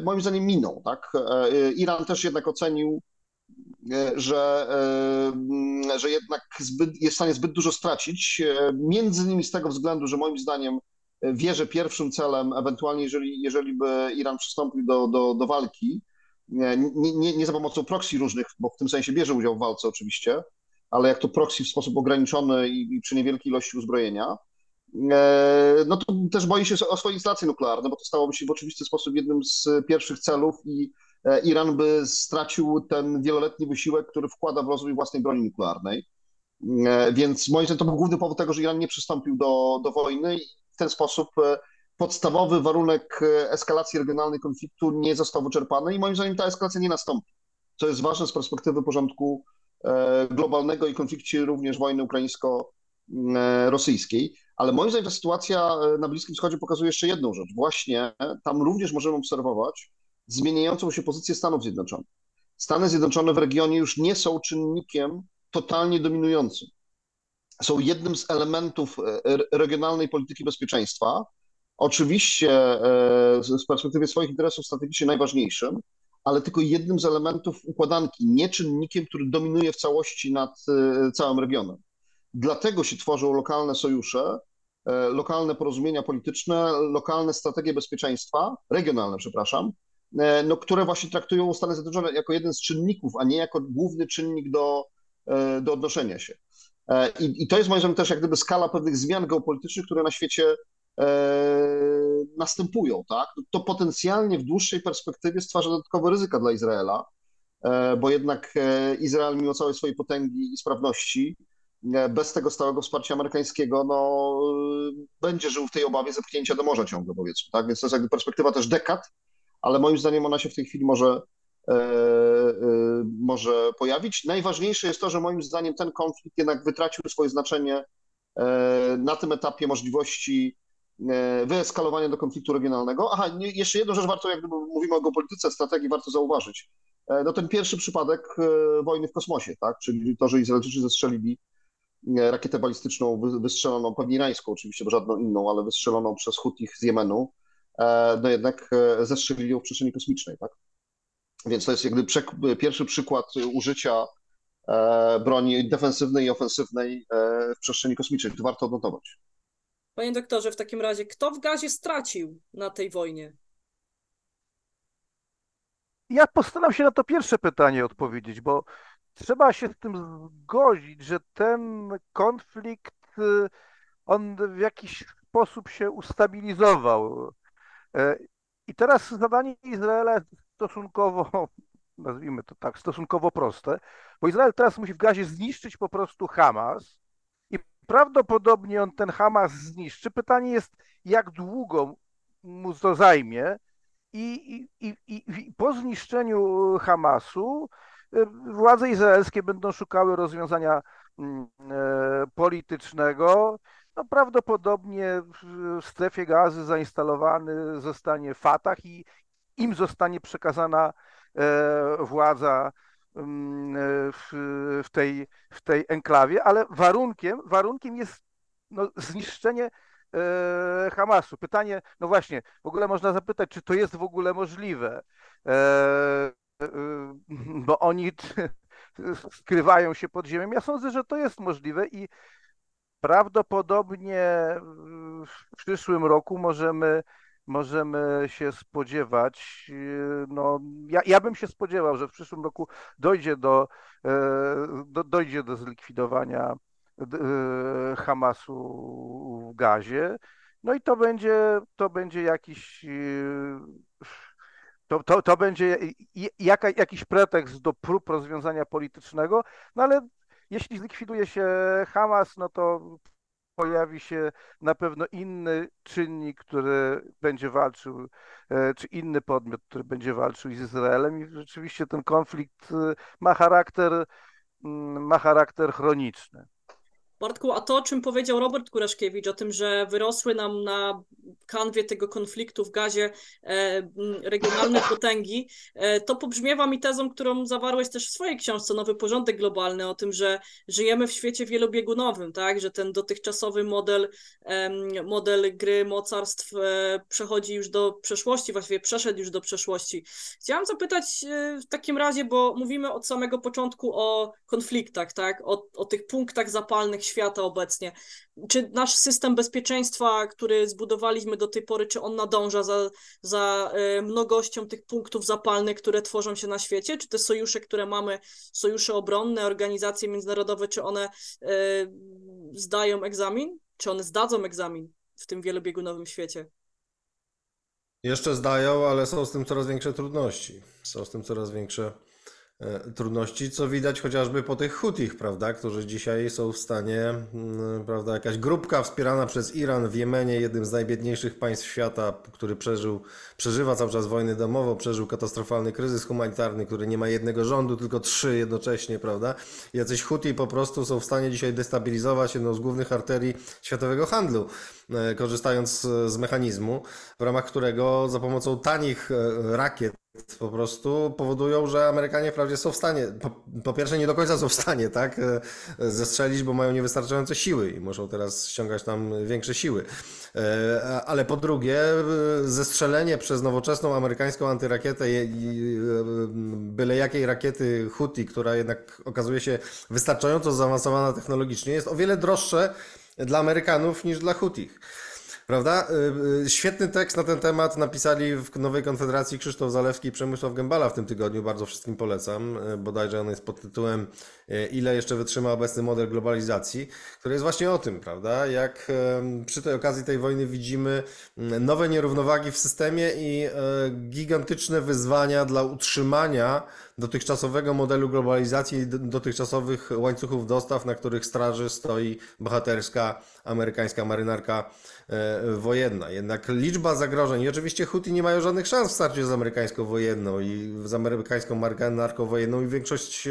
Speaker 1: moim zdaniem minął. Tak? Iran też jednak ocenił, że, że jednak zbyt, jest w stanie zbyt dużo stracić, między innymi z tego względu, że moim zdaniem wie, że pierwszym celem, ewentualnie jeżeli, jeżeli by Iran przystąpił do, do, do walki, nie, nie, nie za pomocą proxy różnych, bo w tym sensie bierze udział w walce oczywiście, ale jak to proxy w sposób ograniczony i, i przy niewielkiej ilości uzbrojenia, e, no to też boi się o swoje instalacje nuklearne, bo to stałoby się w oczywisty sposób jednym z pierwszych celów i e, Iran by stracił ten wieloletni wysiłek, który wkłada w rozwój własnej broni nuklearnej. E, więc moim zdaniem to był główny powód tego, że Iran nie przystąpił do, do wojny i w ten sposób podstawowy warunek e, eskalacji regionalnej konfliktu nie został wyczerpany i moim zdaniem ta eskalacja nie nastąpi. Co jest ważne z perspektywy porządku e, globalnego i konflikcie również wojny ukraińsko-rosyjskiej. Ale moim zdaniem ta sytuacja e, na Bliskim Wschodzie pokazuje jeszcze jedną rzecz. Właśnie tam również możemy obserwować zmieniającą się pozycję Stanów Zjednoczonych. Stany Zjednoczone w regionie już nie są czynnikiem totalnie dominującym. Są jednym z elementów regionalnej polityki bezpieczeństwa, Oczywiście e, z perspektywy swoich interesów strategicznie najważniejszym, ale tylko jednym z elementów układanki, nie czynnikiem, który dominuje w całości nad e, całym regionem. Dlatego się tworzą lokalne sojusze, e, lokalne porozumienia polityczne, lokalne strategie bezpieczeństwa, regionalne, przepraszam, no, które właśnie traktują Stany Zjednoczone jako jeden z czynników, a nie jako główny czynnik do, do odnoszenia się. I, I to jest moim zdaniem też jak gdyby skala pewnych zmian geopolitycznych, które na świecie E, następują, tak? To potencjalnie w dłuższej perspektywie stwarza dodatkowe ryzyka dla Izraela, e, bo jednak e, Izrael, mimo całej swojej potęgi i sprawności, bez tego stałego wsparcia amerykańskiego, no, będzie żył w tej obawie zepchnięcia do morza ciągle, powiedzmy, tak? Więc to jest jakby perspektywa też dekad, ale moim zdaniem ona się w tej chwili może, e, e, może pojawić. Najważniejsze jest to, że moim zdaniem ten konflikt jednak wytracił swoje znaczenie e, na tym etapie możliwości E, wyeskalowania do konfliktu regionalnego. Aha, nie, jeszcze jedną rzecz warto, jak mówimy o geopolityce, strategii, warto zauważyć. E, no ten pierwszy przypadek e, wojny w kosmosie, tak? czyli to, że Izraelczycy zestrzelili rakietę balistyczną wystrzeloną, pewnie irańską oczywiście, bo żadną inną, ale wystrzeloną przez Hutich z Jemenu, no jednak zestrzelili ją w przestrzeni kosmicznej, tak? Więc to jest jakby pierwszy przykład użycia e, broni defensywnej i ofensywnej e, w przestrzeni kosmicznej. To warto odnotować.
Speaker 4: Panie doktorze, w takim razie, kto w gazie stracił na tej wojnie?
Speaker 3: Ja postaram się na to pierwsze pytanie odpowiedzieć, bo trzeba się z tym zgodzić, że ten konflikt, y, on w jakiś sposób się ustabilizował. E, I teraz zadanie Izraela jest stosunkowo, nazwijmy to tak, stosunkowo proste, bo Izrael teraz musi w gazie zniszczyć po prostu Hamas i prawdopodobnie on ten Hamas zniszczy. Pytanie jest, jak długo mu to zajmie i, i, i, i po zniszczeniu Hamasu władze izraelskie będą szukały rozwiązania mm, e, politycznego. No, prawdopodobnie w strefie gazy zainstalowany zostanie Fatah i im zostanie przekazana e, władza mm, e, w, w, tej, w tej enklawie, ale warunkiem, warunkiem jest no, zniszczenie Hamasu. Pytanie, no właśnie, w ogóle można zapytać, czy to jest w ogóle możliwe, bo oni skrywają się pod ziemią. Ja sądzę, że to jest możliwe i prawdopodobnie w przyszłym roku możemy, możemy się spodziewać, no ja, ja bym się spodziewał, że w przyszłym roku dojdzie do, do, dojdzie do zlikwidowania Hamasu w gazie. No i to będzie, to będzie jakiś to, to, to będzie jaka, jakiś pretekst do prób rozwiązania politycznego, no ale jeśli zlikwiduje się Hamas, no to pojawi się na pewno inny czynnik, który będzie walczył, e, czy inny podmiot, który będzie walczył z Izraelem i rzeczywiście ten konflikt e, ma charakter, mm, ma charakter chroniczny.
Speaker 4: Bartku, a to, czym powiedział Robert Kuraszkiewicz, o tym, że wyrosły nam na kanwie tego konfliktu w gazie e, regionalne potęgi, e, to pobrzmiewa mi tezą, którą zawarłeś też w swojej książce Nowy Porządek Globalny, o tym, że żyjemy w świecie wielobiegunowym, tak? że ten dotychczasowy model, e, model gry mocarstw e, przechodzi już do przeszłości, właściwie przeszedł już do przeszłości. Chciałam zapytać e, w takim razie, bo mówimy od samego początku o konfliktach, tak? o, o tych punktach zapalnych świata obecnie. Czy nasz system bezpieczeństwa, który zbudowaliśmy do tej pory, czy on nadąża za, za e, mnogością tych punktów zapalnych, które tworzą się na świecie? Czy te sojusze, które mamy, sojusze obronne, organizacje międzynarodowe, czy one e, zdają egzamin? Czy one zdadzą egzamin w tym wielobiegunowym świecie?
Speaker 2: Jeszcze zdają, ale są z tym coraz większe trudności. Są z tym coraz większe trudności, co widać chociażby po tych Hutich, prawda, którzy dzisiaj są w stanie, mm, prawda, jakaś grupka wspierana przez Iran w Jemenie, jednym z najbiedniejszych państw świata, który przeżył, przeżywa cały czas wojnę domową, przeżył katastrofalny kryzys humanitarny, który nie ma jednego rządu, tylko trzy jednocześnie, prawda. Jacyś Huti po prostu są w stanie dzisiaj destabilizować jedną z głównych arterii światowego handlu, e, korzystając z mechanizmu, w ramach którego za pomocą tanich e, rakiet po prostu powodują, że Amerykanie wprawdzie są w stanie, po, po, pierwsze nie do końca są w stanie, tak, e, zestrzelić, bo mają niewystarczające siły i muszą teraz ściągać tam większe siły. E, ale po drugie, e, zestrzelenie przez nowoczesną amerykańską antyrakietę byle jakiej rakiety Houthi, która jednak okazuje się wystarczająco zaawansowana technologicznie, jest o wiele droższe dla Amerykanów niż dla Houthich. Prawda? Y, y, świetny tekst na ten temat napisali w Nowej Konfederacji Krzysztof Zalewski i Przemysław Gębala w tym tygodniu. Bardzo wszystkim polecam. Y, bodajże on jest pod tytułem Ile jeszcze wytrzyma obecny model globalizacji, który jest właśnie o tym, prawda? Jak przy tej okazji tej wojny widzimy nowe nierównowagi w systemie i gigantyczne wyzwania dla utrzymania dotychczasowego modelu globalizacji i dotychczasowych łańcuchów dostaw, na których straży stoi bohaterska amerykańska marynarka e, wojenna. Jednak liczba zagrożeń i oczywiście Huti nie mają żadnych szans w starciu z amerykańską wojenną i z amerykańską marynarką wojenną i większość e,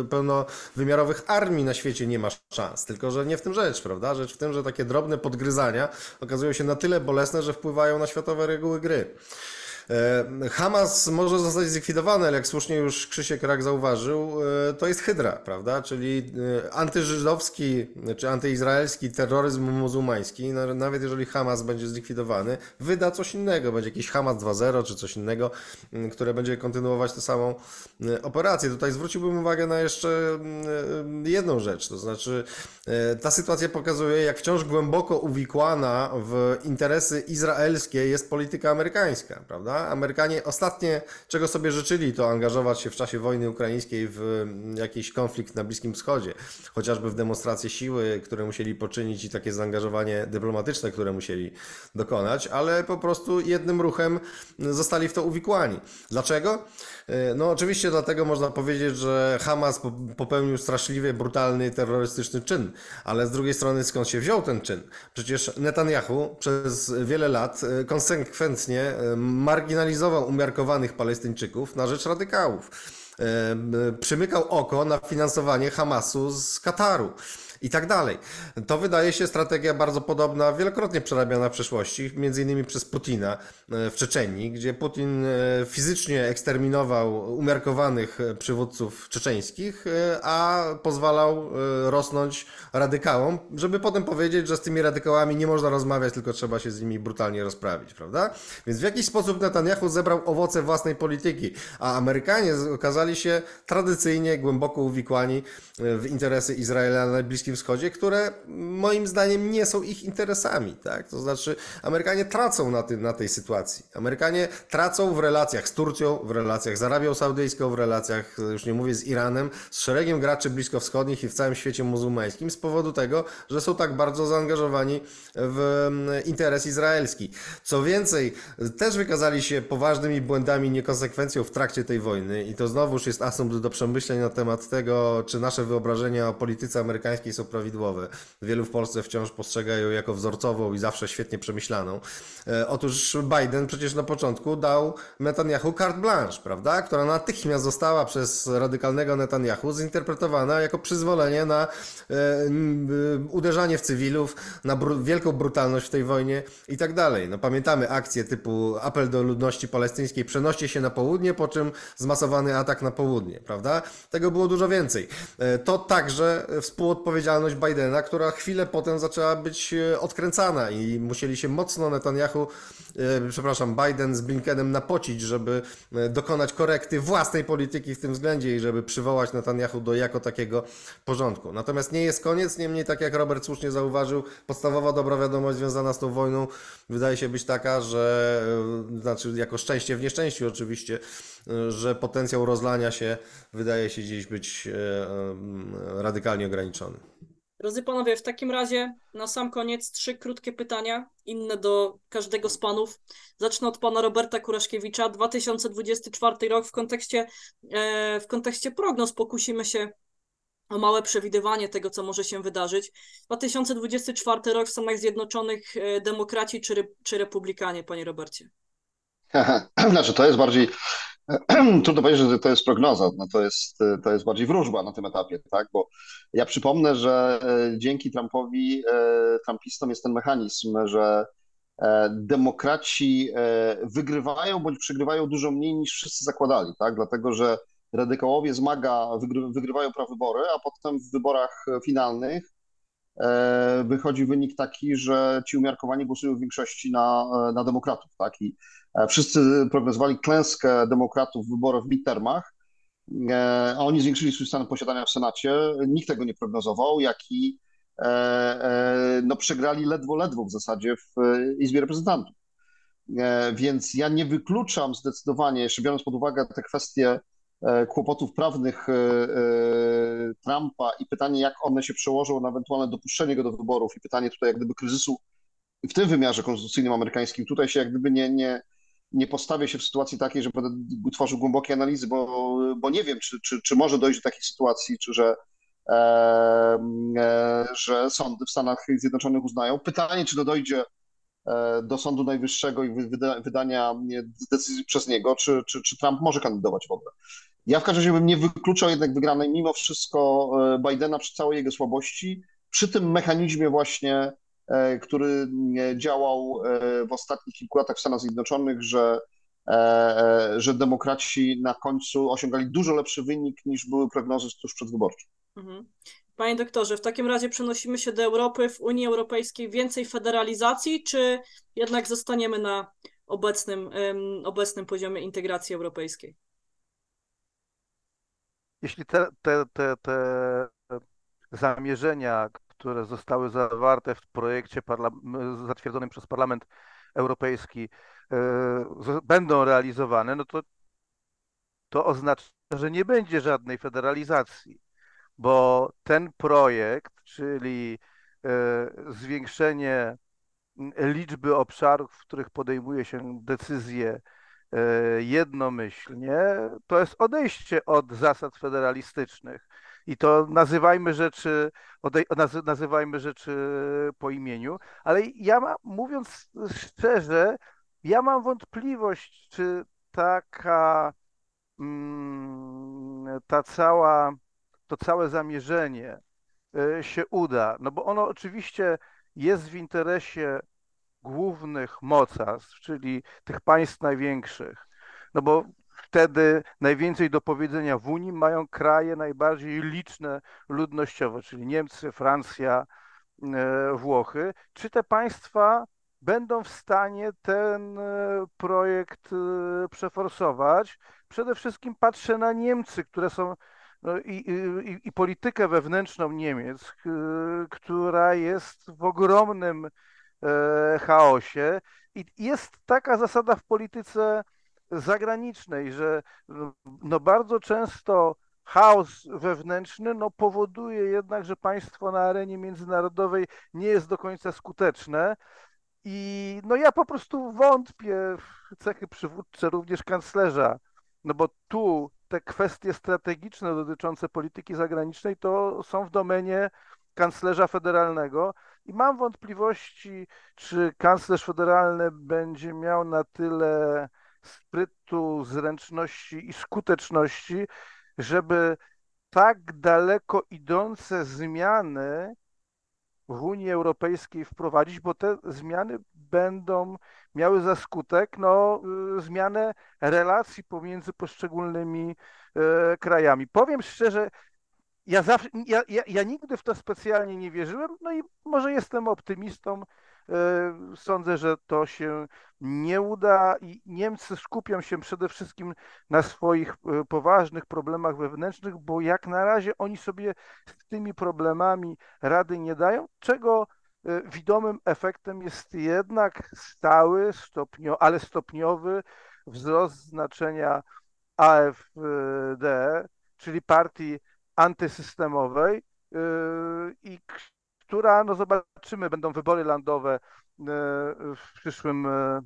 Speaker 2: e, pełnowymiarowych armii na świecie nie ma szans. Tylko, że nie w tym rzecz, prawda? Rzecz w tym, że takie drobne podgryzania okazują się na tyle bolesne, że wpływają na światowe reguły gry. E, Hamas może zostać zlikwidowany, ale jak słusznie już Krzysiek Rak zauważył, e, to jest hydra, prawda? Czyli e, antyżydowski czy antyizraelski terroryzm muzułmański, no, nawet jeżeli Hamas będzie zlikwidowany, wyda coś innego, będzie jakiś Hamas 2.0 czy coś innego, które będzie kontynuować tę samą operację. Tutaj zwróciłbym uwagę na jeszcze jedną rzecz, to znaczy ta sytuacja pokazuje, jak wciąż głęboko uwikłana w interesy izraelskie jest polityka amerykańska, prawda? Amerykanie ostatnie, czego sobie życzyli, to angażować się w czasie wojny ukraińskiej w mm, jakiś konflikt na Bliskim Wschodzie, chociażby w demonstracje siły, które musieli poczynić i takie zaangażowanie dyplomatyczne, które musieli dokonać, ale po prostu jednym ruchem zostali w to uwikłani. Dlaczego? E, no oczywiście dlatego można powiedzieć, że Hamas popełnił straszliwie brutalny, terrorystyczny czyn, ale z drugiej strony skąd się wziął ten czyn? Przecież Netanyahu przez wiele lat e, konsekwentnie e, marginalizował umiarkowanych Palestyńczyków na rzecz radykałów. Przymykał oko na finansowanie Hamasu z Kataru i tak dalej. To wydaje się strategia bardzo podobna, wielokrotnie przerabiana w przeszłości, między innymi przez Putina e, w Czeczenii, gdzie Putin e, fizycznie eksterminował umiarkowanych e, przywódców czeczeńskich, a pozwalał rosnąć radykałom, żeby potem powiedzieć, że z tymi radykałami nie można rozmawiać, tylko trzeba się z nimi brutalnie rozprawić, prawda? Więc w jakiś sposób Netanyahu zebrał owoce własnej polityki, a Amerykanie okazali się tradycyjnie głęboko uwikłani w interesy Izraela na Bliskim Bliskim Wschodzie, które moim zdaniem nie są ich interesami. Tak? To znaczy, Amerykanie tracą na, tym, na tej sytuacji. Amerykanie tracą w relacjach z Turcją, w relacjach z Arabią Saudyjską, w relacjach, już nie mówię, z Iranem, z szeregiem graczy bliskowschodnich i w całym świecie muzułmańskim z powodu tego, że są tak bardzo zaangażowani w mm, interes izraelski. Co więcej, też wykazali się poważnymi błędami niekonsekwencją w trakcie tej wojny i to znowuż jest asumpt do przemyśleń na temat tego, czy nasze wyobrażenia o polityce amerykańskiej są są prawidłowe. Wielu w Polsce wciąż postrzega ją jako wzorcową i zawsze świetnie przemyślaną. E, otóż Biden przecież na początku dał Netanyahu carte blanche, prawda? Która natychmiast została przez radykalnego Netanyahu zinterpretowana jako przyzwolenie na e, uderzanie w cywilów, na br wielką brutalność w tej wojnie i tak dalej. No pamiętamy akcje typu apel do ludności palestyńskiej przenoście się na południe, po czym zmasowany atak na południe, prawda? Tego było dużo więcej. E, to także współodpowiedzialność odpowiedzialność Bidena, która chwilę potem zaczęła być e, odkręcana i musieli się mocno Netanyahu, e, przepraszam, Biden z Blinkenem napocić, żeby e, dokonać korekty własnej polityki w tym względzie i żeby przywołać Netanyahu do jako takiego porządku. Natomiast nie jest koniec, niemniej tak jak Robert słusznie zauważył, podstawowa dobra wiadomość związana z tą wojną wydaje się być taka, że znaczy jako szczęście w nieszczęściu oczywiście, że potencjał rozlania się wydaje się gdzieś być radykalnie ograniczony.
Speaker 4: Drodzy panowie, w takim razie na sam koniec trzy krótkie pytania, inne do każdego z panów. Zacznę od pana Roberta Kuraszkiewicza. 2024 rok w kontekście, e, w kontekście prognoz pokusimy się o małe przewidywanie tego, co może się wydarzyć. 2024 rok w Stanach Zjednoczonych e, demokraci czy, czy republikanie, panie Robercie?
Speaker 1: Znaczy, to jest bardziej Trudno powiedzieć, że to jest prognoza, no to, jest, to jest bardziej wróżba na tym etapie, tak? Bo ja przypomnę, że e, dzięki Trumpowi, e, Trumpistom jest ten mechanizm, że e, demokraci wygrywają bądź przegrywają dużo mniej niż wszyscy zakładali, tak? Dlatego, że radykałowie zmaga, wygrywają prawybory, a potem w wyborach finalnych wychodzi wynik taki, że ci umiarkowani głosują w większości na, na demokratów, tak? I wszyscy prognozowali klęskę demokratów w wyborach w midtermach, e, a oni zwiększyli swój stan posiadania w Senacie. Nikt tego nie prognozował, jak i e, no, przegrali ledwo, ledwo w zasadzie w Izbie Reprezentantów. Więc ja nie wykluczam zdecydowanie, jeszcze biorąc pod uwagę te kwestie kłopotów prawnych Trumpa i pytanie, jak one się przełożą na ewentualne dopuszczenie go do wyborów i pytanie tutaj jak gdyby kryzysu w tym wymiarze konstytucyjnym amerykańskim, tutaj się jak gdyby nie, nie, nie postawię się w sytuacji takiej, że będę tworzył głębokie analizy, bo, bo nie wiem, czy, czy, czy może dojść do takiej sytuacji, czy że, e, e, że sądy w Stanach Zjednoczonych uznają. Pytanie, czy to dojdzie e, do Sądu Najwyższego i wyda, wydania decyzji przez niego, czy, czy, czy Trump może kandydować w ogóle. Ja w każdym razie bym nie wykluczał jednak wygranej mimo wszystko e, Bidena przy całej jego słabości, przy tym mechanizmie właśnie który działał e, w ostatnich kilku latach w Stanach Zjednoczonych, że e, e, że demokraci na końcu osiągali dużo lepszy wynik niż były prognozy tuż przedwyborcze.
Speaker 4: Mhm. Panie doktorze, w takim razie przenosimy się do Europy, w Unii Europejskiej więcej federalizacji, czy jednak zostaniemy na obecnym, obecnym poziomie integracji europejskiej?
Speaker 3: Jeśli te, te, te, te zamierzenia, które zostały zawarte w projekcie zatwierdzonym przez Parlament Europejski, e, będą realizowane, no to to oznacza, że nie będzie żadnej federalizacji, bo ten projekt, czyli e, zwiększenie liczby obszarów, w których podejmuje się decyzje e, jednomyślnie, to jest odejście od zasad federalistycznych. I to nazywajmy rzeczy, nazywajmy rzeczy po imieniu, ale ja mam, mówiąc szczerze, ja mam wątpliwość, czy taka mm, ta cała, to całe zamierzenie e, się uda, no bo ono oczywiście jest w interesie głównych mocarstw, czyli tych państw największych, no bo wtedy najwięcej do powiedzenia w Unii mają kraje najbardziej liczne ludnościowo, czyli Niemcy, Francja, e, Włochy. Czy te państwa będą w stanie ten e, projekt e, przeforsować? Przede wszystkim patrzę na Niemcy, które są no i, i, i, politykę wewnętrzną Niemiec, która jest w ogromnym chaosie. I jest taka zasada w polityce zagranicznej, że no bardzo często chaos wewnętrzny no powoduje jednak, że państwo na arenie międzynarodowej nie jest do końca skuteczne. I no ja po prostu wątpię w cechy przywódcze również kanclerza, no bo tu te kwestie strategiczne dotyczące polityki zagranicznej to są w domenie kanclerza federalnego i mam wątpliwości, czy kanclerz federalny będzie miał na tyle sprytu, zręczności i skuteczności, żeby tak daleko idące zmiany w Unii Europejskiej wprowadzić, bo te zmiany będą miały za skutek no, y, zmianę relacji pomiędzy poszczególnymi e, krajami. Powiem szczerze, ja, zawsze, ja, ja, ja nigdy w to specjalnie nie wierzyłem, no i może jestem optymistą, sądzę, że to się nie uda i Niemcy skupią się przede wszystkim na swoich e, poważnych problemach wewnętrznych, bo jak na razie oni sobie z tymi problemami rady nie dają, czego e, widomym efektem jest jednak stały, stopnio, ale stopniowy wzrost znaczenia AfD, czyli partii antysystemowej i która, no zobaczymy, będą wybory landowe e, w przyszłym, e,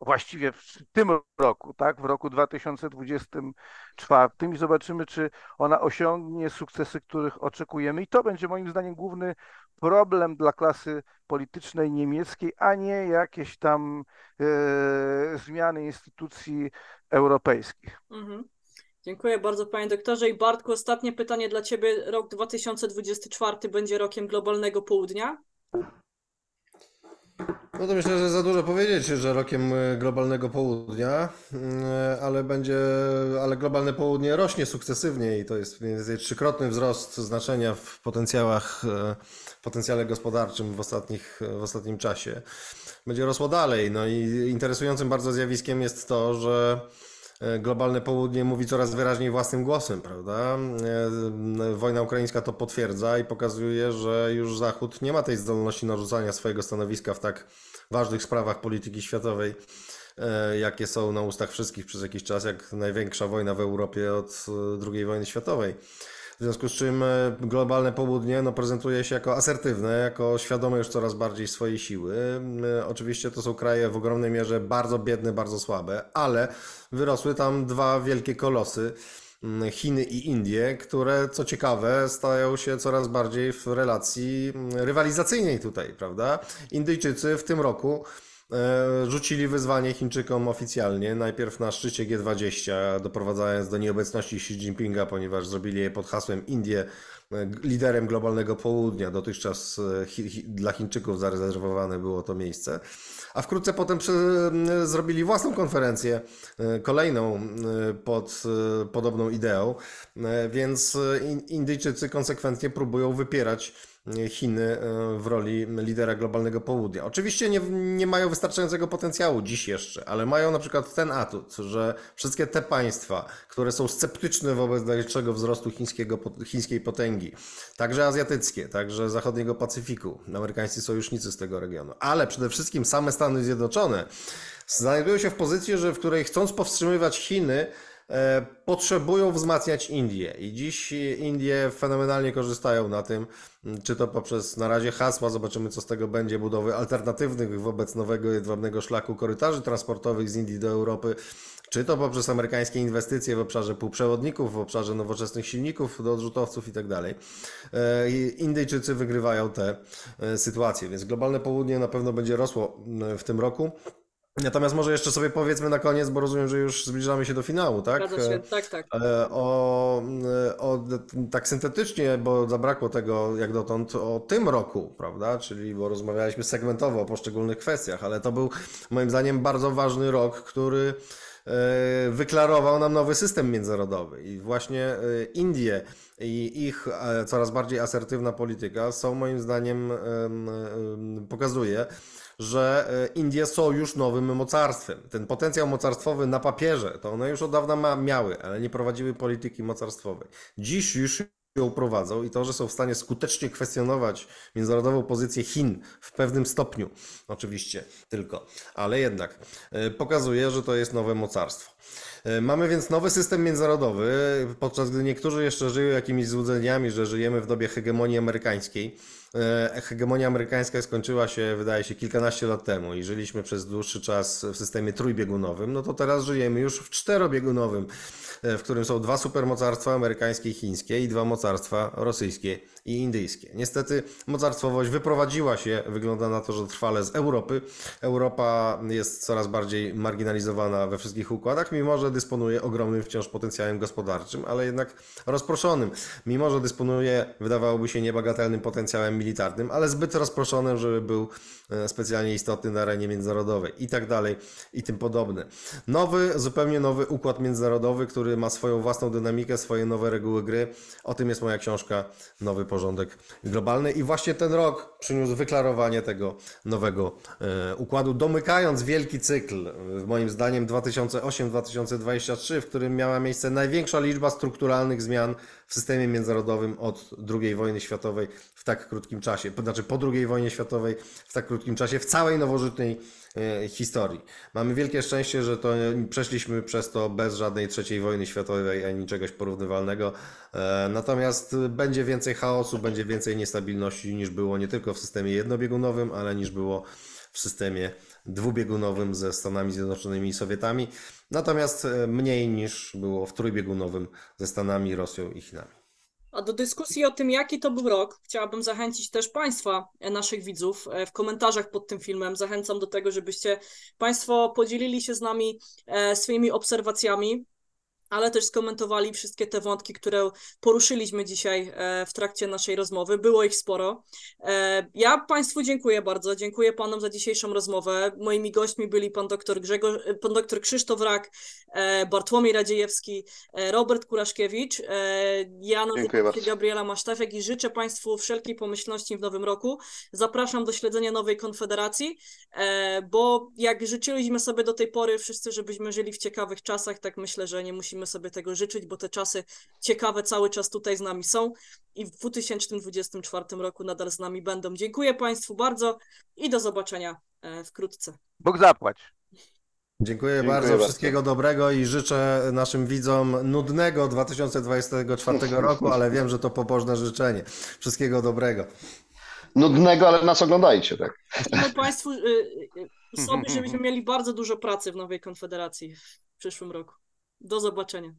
Speaker 3: właściwie w tym roku, tak, w roku 2024 i zobaczymy, czy ona osiągnie sukcesy, których oczekujemy. I to będzie moim zdaniem główny problem dla klasy politycznej niemieckiej, a nie jakieś tam e, zmiany instytucji europejskich. Mhm.
Speaker 4: Dziękuję bardzo panie doktorze. I Bartku, ostatnie pytanie dla ciebie. Rok 2024 będzie rokiem globalnego południa?
Speaker 2: No to myślę, że za dużo powiedzieć, że rokiem e, globalnego południa, e, ale będzie, ale globalne południe rośnie sukcesywnie i to jest mniej więcej trzykrotny wzrost znaczenia w potencjałach, e, w potencjale gospodarczym w, ostatnich, w ostatnim czasie. Będzie rosło dalej. No i interesującym bardzo zjawiskiem jest to, że globalne południe mówi coraz wyraźniej własnym głosem, prawda? E, wojna ukraińska to potwierdza i pokazuje, że już Zachód nie ma tej zdolności narzucania swojego stanowiska w tak ważnych sprawach polityki światowej, e, jakie są na ustach wszystkich przez jakiś czas, jak największa wojna w Europie od II wojny światowej. W związku z czym e, globalne południe no, prezentuje się jako asertywne, jako świadome już coraz bardziej swojej siły. E, oczywiście to są kraje w ogromnej mierze bardzo biedne, bardzo słabe, ale wyrosły tam dwa wielkie kolosy. Chiny i Indie, które co ciekawe stają się coraz bardziej w relacji rywalizacyjnej tutaj, prawda? Indyjczycy w tym roku rzucili wyzwanie Chińczykom oficjalnie, najpierw na szczycie G20, doprowadzając do nieobecności Xi Jinpinga, ponieważ zrobili je pod hasłem Indie liderem globalnego południa. Dotychczas chi, chi, dla Chińczyków zarezerwowane było to miejsce. A wkrótce potem przy, zrobili własną konferencję, kolejną pod podobną ideą, więc Indyjczycy konsekwentnie próbują wypierać Chiny e, w roli lidera globalnego południa. Oczywiście nie, nie mają wystarczającego potencjału dziś jeszcze, ale mają na przykład ten atut, że wszystkie te państwa, które są sceptyczne wobec dalszego wzrostu chińskiego, chińskiej potęgi, także azjatyckie, także zachodniego Pacyfiku, amerykańscy sojusznicy z tego regionu, ale przede wszystkim same Stany Zjednoczone, znajdują się w pozycji, że w której chcąc powstrzymywać Chiny, E, potrzebują wzmacniać Indie i dziś Indie fenomenalnie korzystają na tym, czy to poprzez na razie hasła, zobaczymy co z tego będzie, budowy alternatywnych wobec nowego jedwabnego szlaku korytarzy transportowych z Indii do Europy, czy to poprzez amerykańskie inwestycje w obszarze półprzewodników, w obszarze nowoczesnych silników do odrzutowców i tak dalej. E, Indyjczycy wygrywają te e, sytuacje, więc globalne południe na pewno będzie rosło w tym roku. Natomiast może jeszcze sobie powiedzmy na koniec, bo rozumiem, że już zbliżamy się do finału, tak?
Speaker 4: Się. Tak, tak.
Speaker 2: E, o, o, tak syntetycznie, bo zabrakło tego jak dotąd, o tym roku, prawda? Czyli, bo rozmawialiśmy segmentowo o poszczególnych kwestiach, ale to był moim zdaniem bardzo ważny rok, który e, wyklarował nam nowy system międzynarodowy i właśnie e, Indie i ich coraz bardziej asertywna polityka są moim zdaniem pokazuje, że e, Indie są już nowym mocarstwem. Ten potencjał mocarstwowy na papierze to one już od dawna ma, miały, ale nie prowadziły polityki mocarstwowej. Dziś już ją prowadzą i to, że są w stanie skutecznie kwestionować międzynarodową pozycję Chin w pewnym stopniu, oczywiście tylko, ale jednak e, pokazuje, że to jest nowe mocarstwo. E, mamy więc nowy system międzynarodowy, podczas gdy niektórzy jeszcze żyją jakimiś złudzeniami, że żyjemy w dobie hegemonii amerykańskiej. E, hegemonia amerykańska skończyła się, wydaje się, kilkanaście lat temu i żyliśmy przez dłuższy czas w systemie trójbiegunowym, no to teraz żyjemy już w czterobiegunowym E, w którym są dwa supermocarstwa amerykańskie i chińskie i dwa mocarstwa rosyjskie i indyjskie. Niestety mocarstwowość wyprowadziła się, wygląda na to, że trwale z Europy. Europa jest coraz bardziej marginalizowana we wszystkich układach, mimo że dysponuje ogromnym wciąż potencjałem gospodarczym, ale jednak rozproszonym. Mimo że dysponuje, wydawałoby się, niebagatelnym potencjałem militarnym, ale zbyt rozproszonym, żeby był e, specjalnie istotny na arenie międzynarodowej i tak dalej i tym podobne. Nowy, zupełnie nowy układ międzynarodowy, który ma swoją własną dynamikę, swoje nowe reguły gry. O tym jest moja książka Nowy Porządek Globalny. I właśnie ten rok przyniósł wyklarowanie tego nowego e, układu, domykając wielki cykl, moim zdaniem 2008-2023, w którym miała miejsce największa liczba strukturalnych zmian w systemie międzynarodowym od II wojny światowej w tak krótkim czasie, znaczy po II wojnie światowej w tak krótkim czasie w całej nowożytnej E, historii. Mamy wielkie szczęście, że to przeszliśmy przez to bez żadnej trzeciej wojny światowej ani czegoś porównywalnego. E, natomiast będzie więcej chaosu, będzie więcej niestabilności niż było nie tylko w systemie jednobiegunowym, ale niż było w systemie dwubiegunowym ze Stanami Zjednoczonymi i Sowietami, natomiast e, mniej niż było w trójbiegunowym ze Stanami, Rosją i Chinami.
Speaker 4: A do dyskusji o tym, jaki to był rok, chciałabym zachęcić też Państwa, e, naszych widzów, e, w komentarzach pod tym filmem. Zachęcam do tego, żebyście Państwo podzielili się z nami e, swoimi obserwacjami ale też skomentowali wszystkie te wątki, które poruszyliśmy dzisiaj e, w trakcie naszej rozmowy. Było ich sporo. E, ja Państwu dziękuję bardzo. Dziękuję Panom za dzisiejszą rozmowę. Moimi gośćmi byli pan doktor, Grzegorz, pan doktor Krzysztof Rak, e, Bartłomiej Radziejewski, Robert Kuraszkiewicz. Ja nazywam się Gabriela Masztafiak i życzę Państwu wszelkiej pomyślności w nowym roku. Zapraszam do śledzenia nowej Konfederacji, bo jak życzyliśmy sobie do tej pory wszyscy, żebyśmy żyli w ciekawych czasach, tak myślę, że nie musimy musimy sobie tego życzyć, bo te czasy ciekawe cały czas tutaj z nami są i w 2024 roku nadal z nami będą. Dziękuję Państwu bardzo i do zobaczenia e, wkrótce.
Speaker 3: Bóg zapłać.
Speaker 2: Dziękuję, Dziękuję bardzo, bardzo, wszystkiego dobrego i życzę naszym widzom nudnego 2024 roku, ale wiem, że to pobożne życzenie. Wszystkiego dobrego.
Speaker 1: Nudnego, ale nas oglądajcie, tak?
Speaker 4: Życzymy Państwu y, y, sobie, żebyśmy mieli bardzo dużo pracy w nowej Konfederacji w przyszłym roku. Do zobaczenia.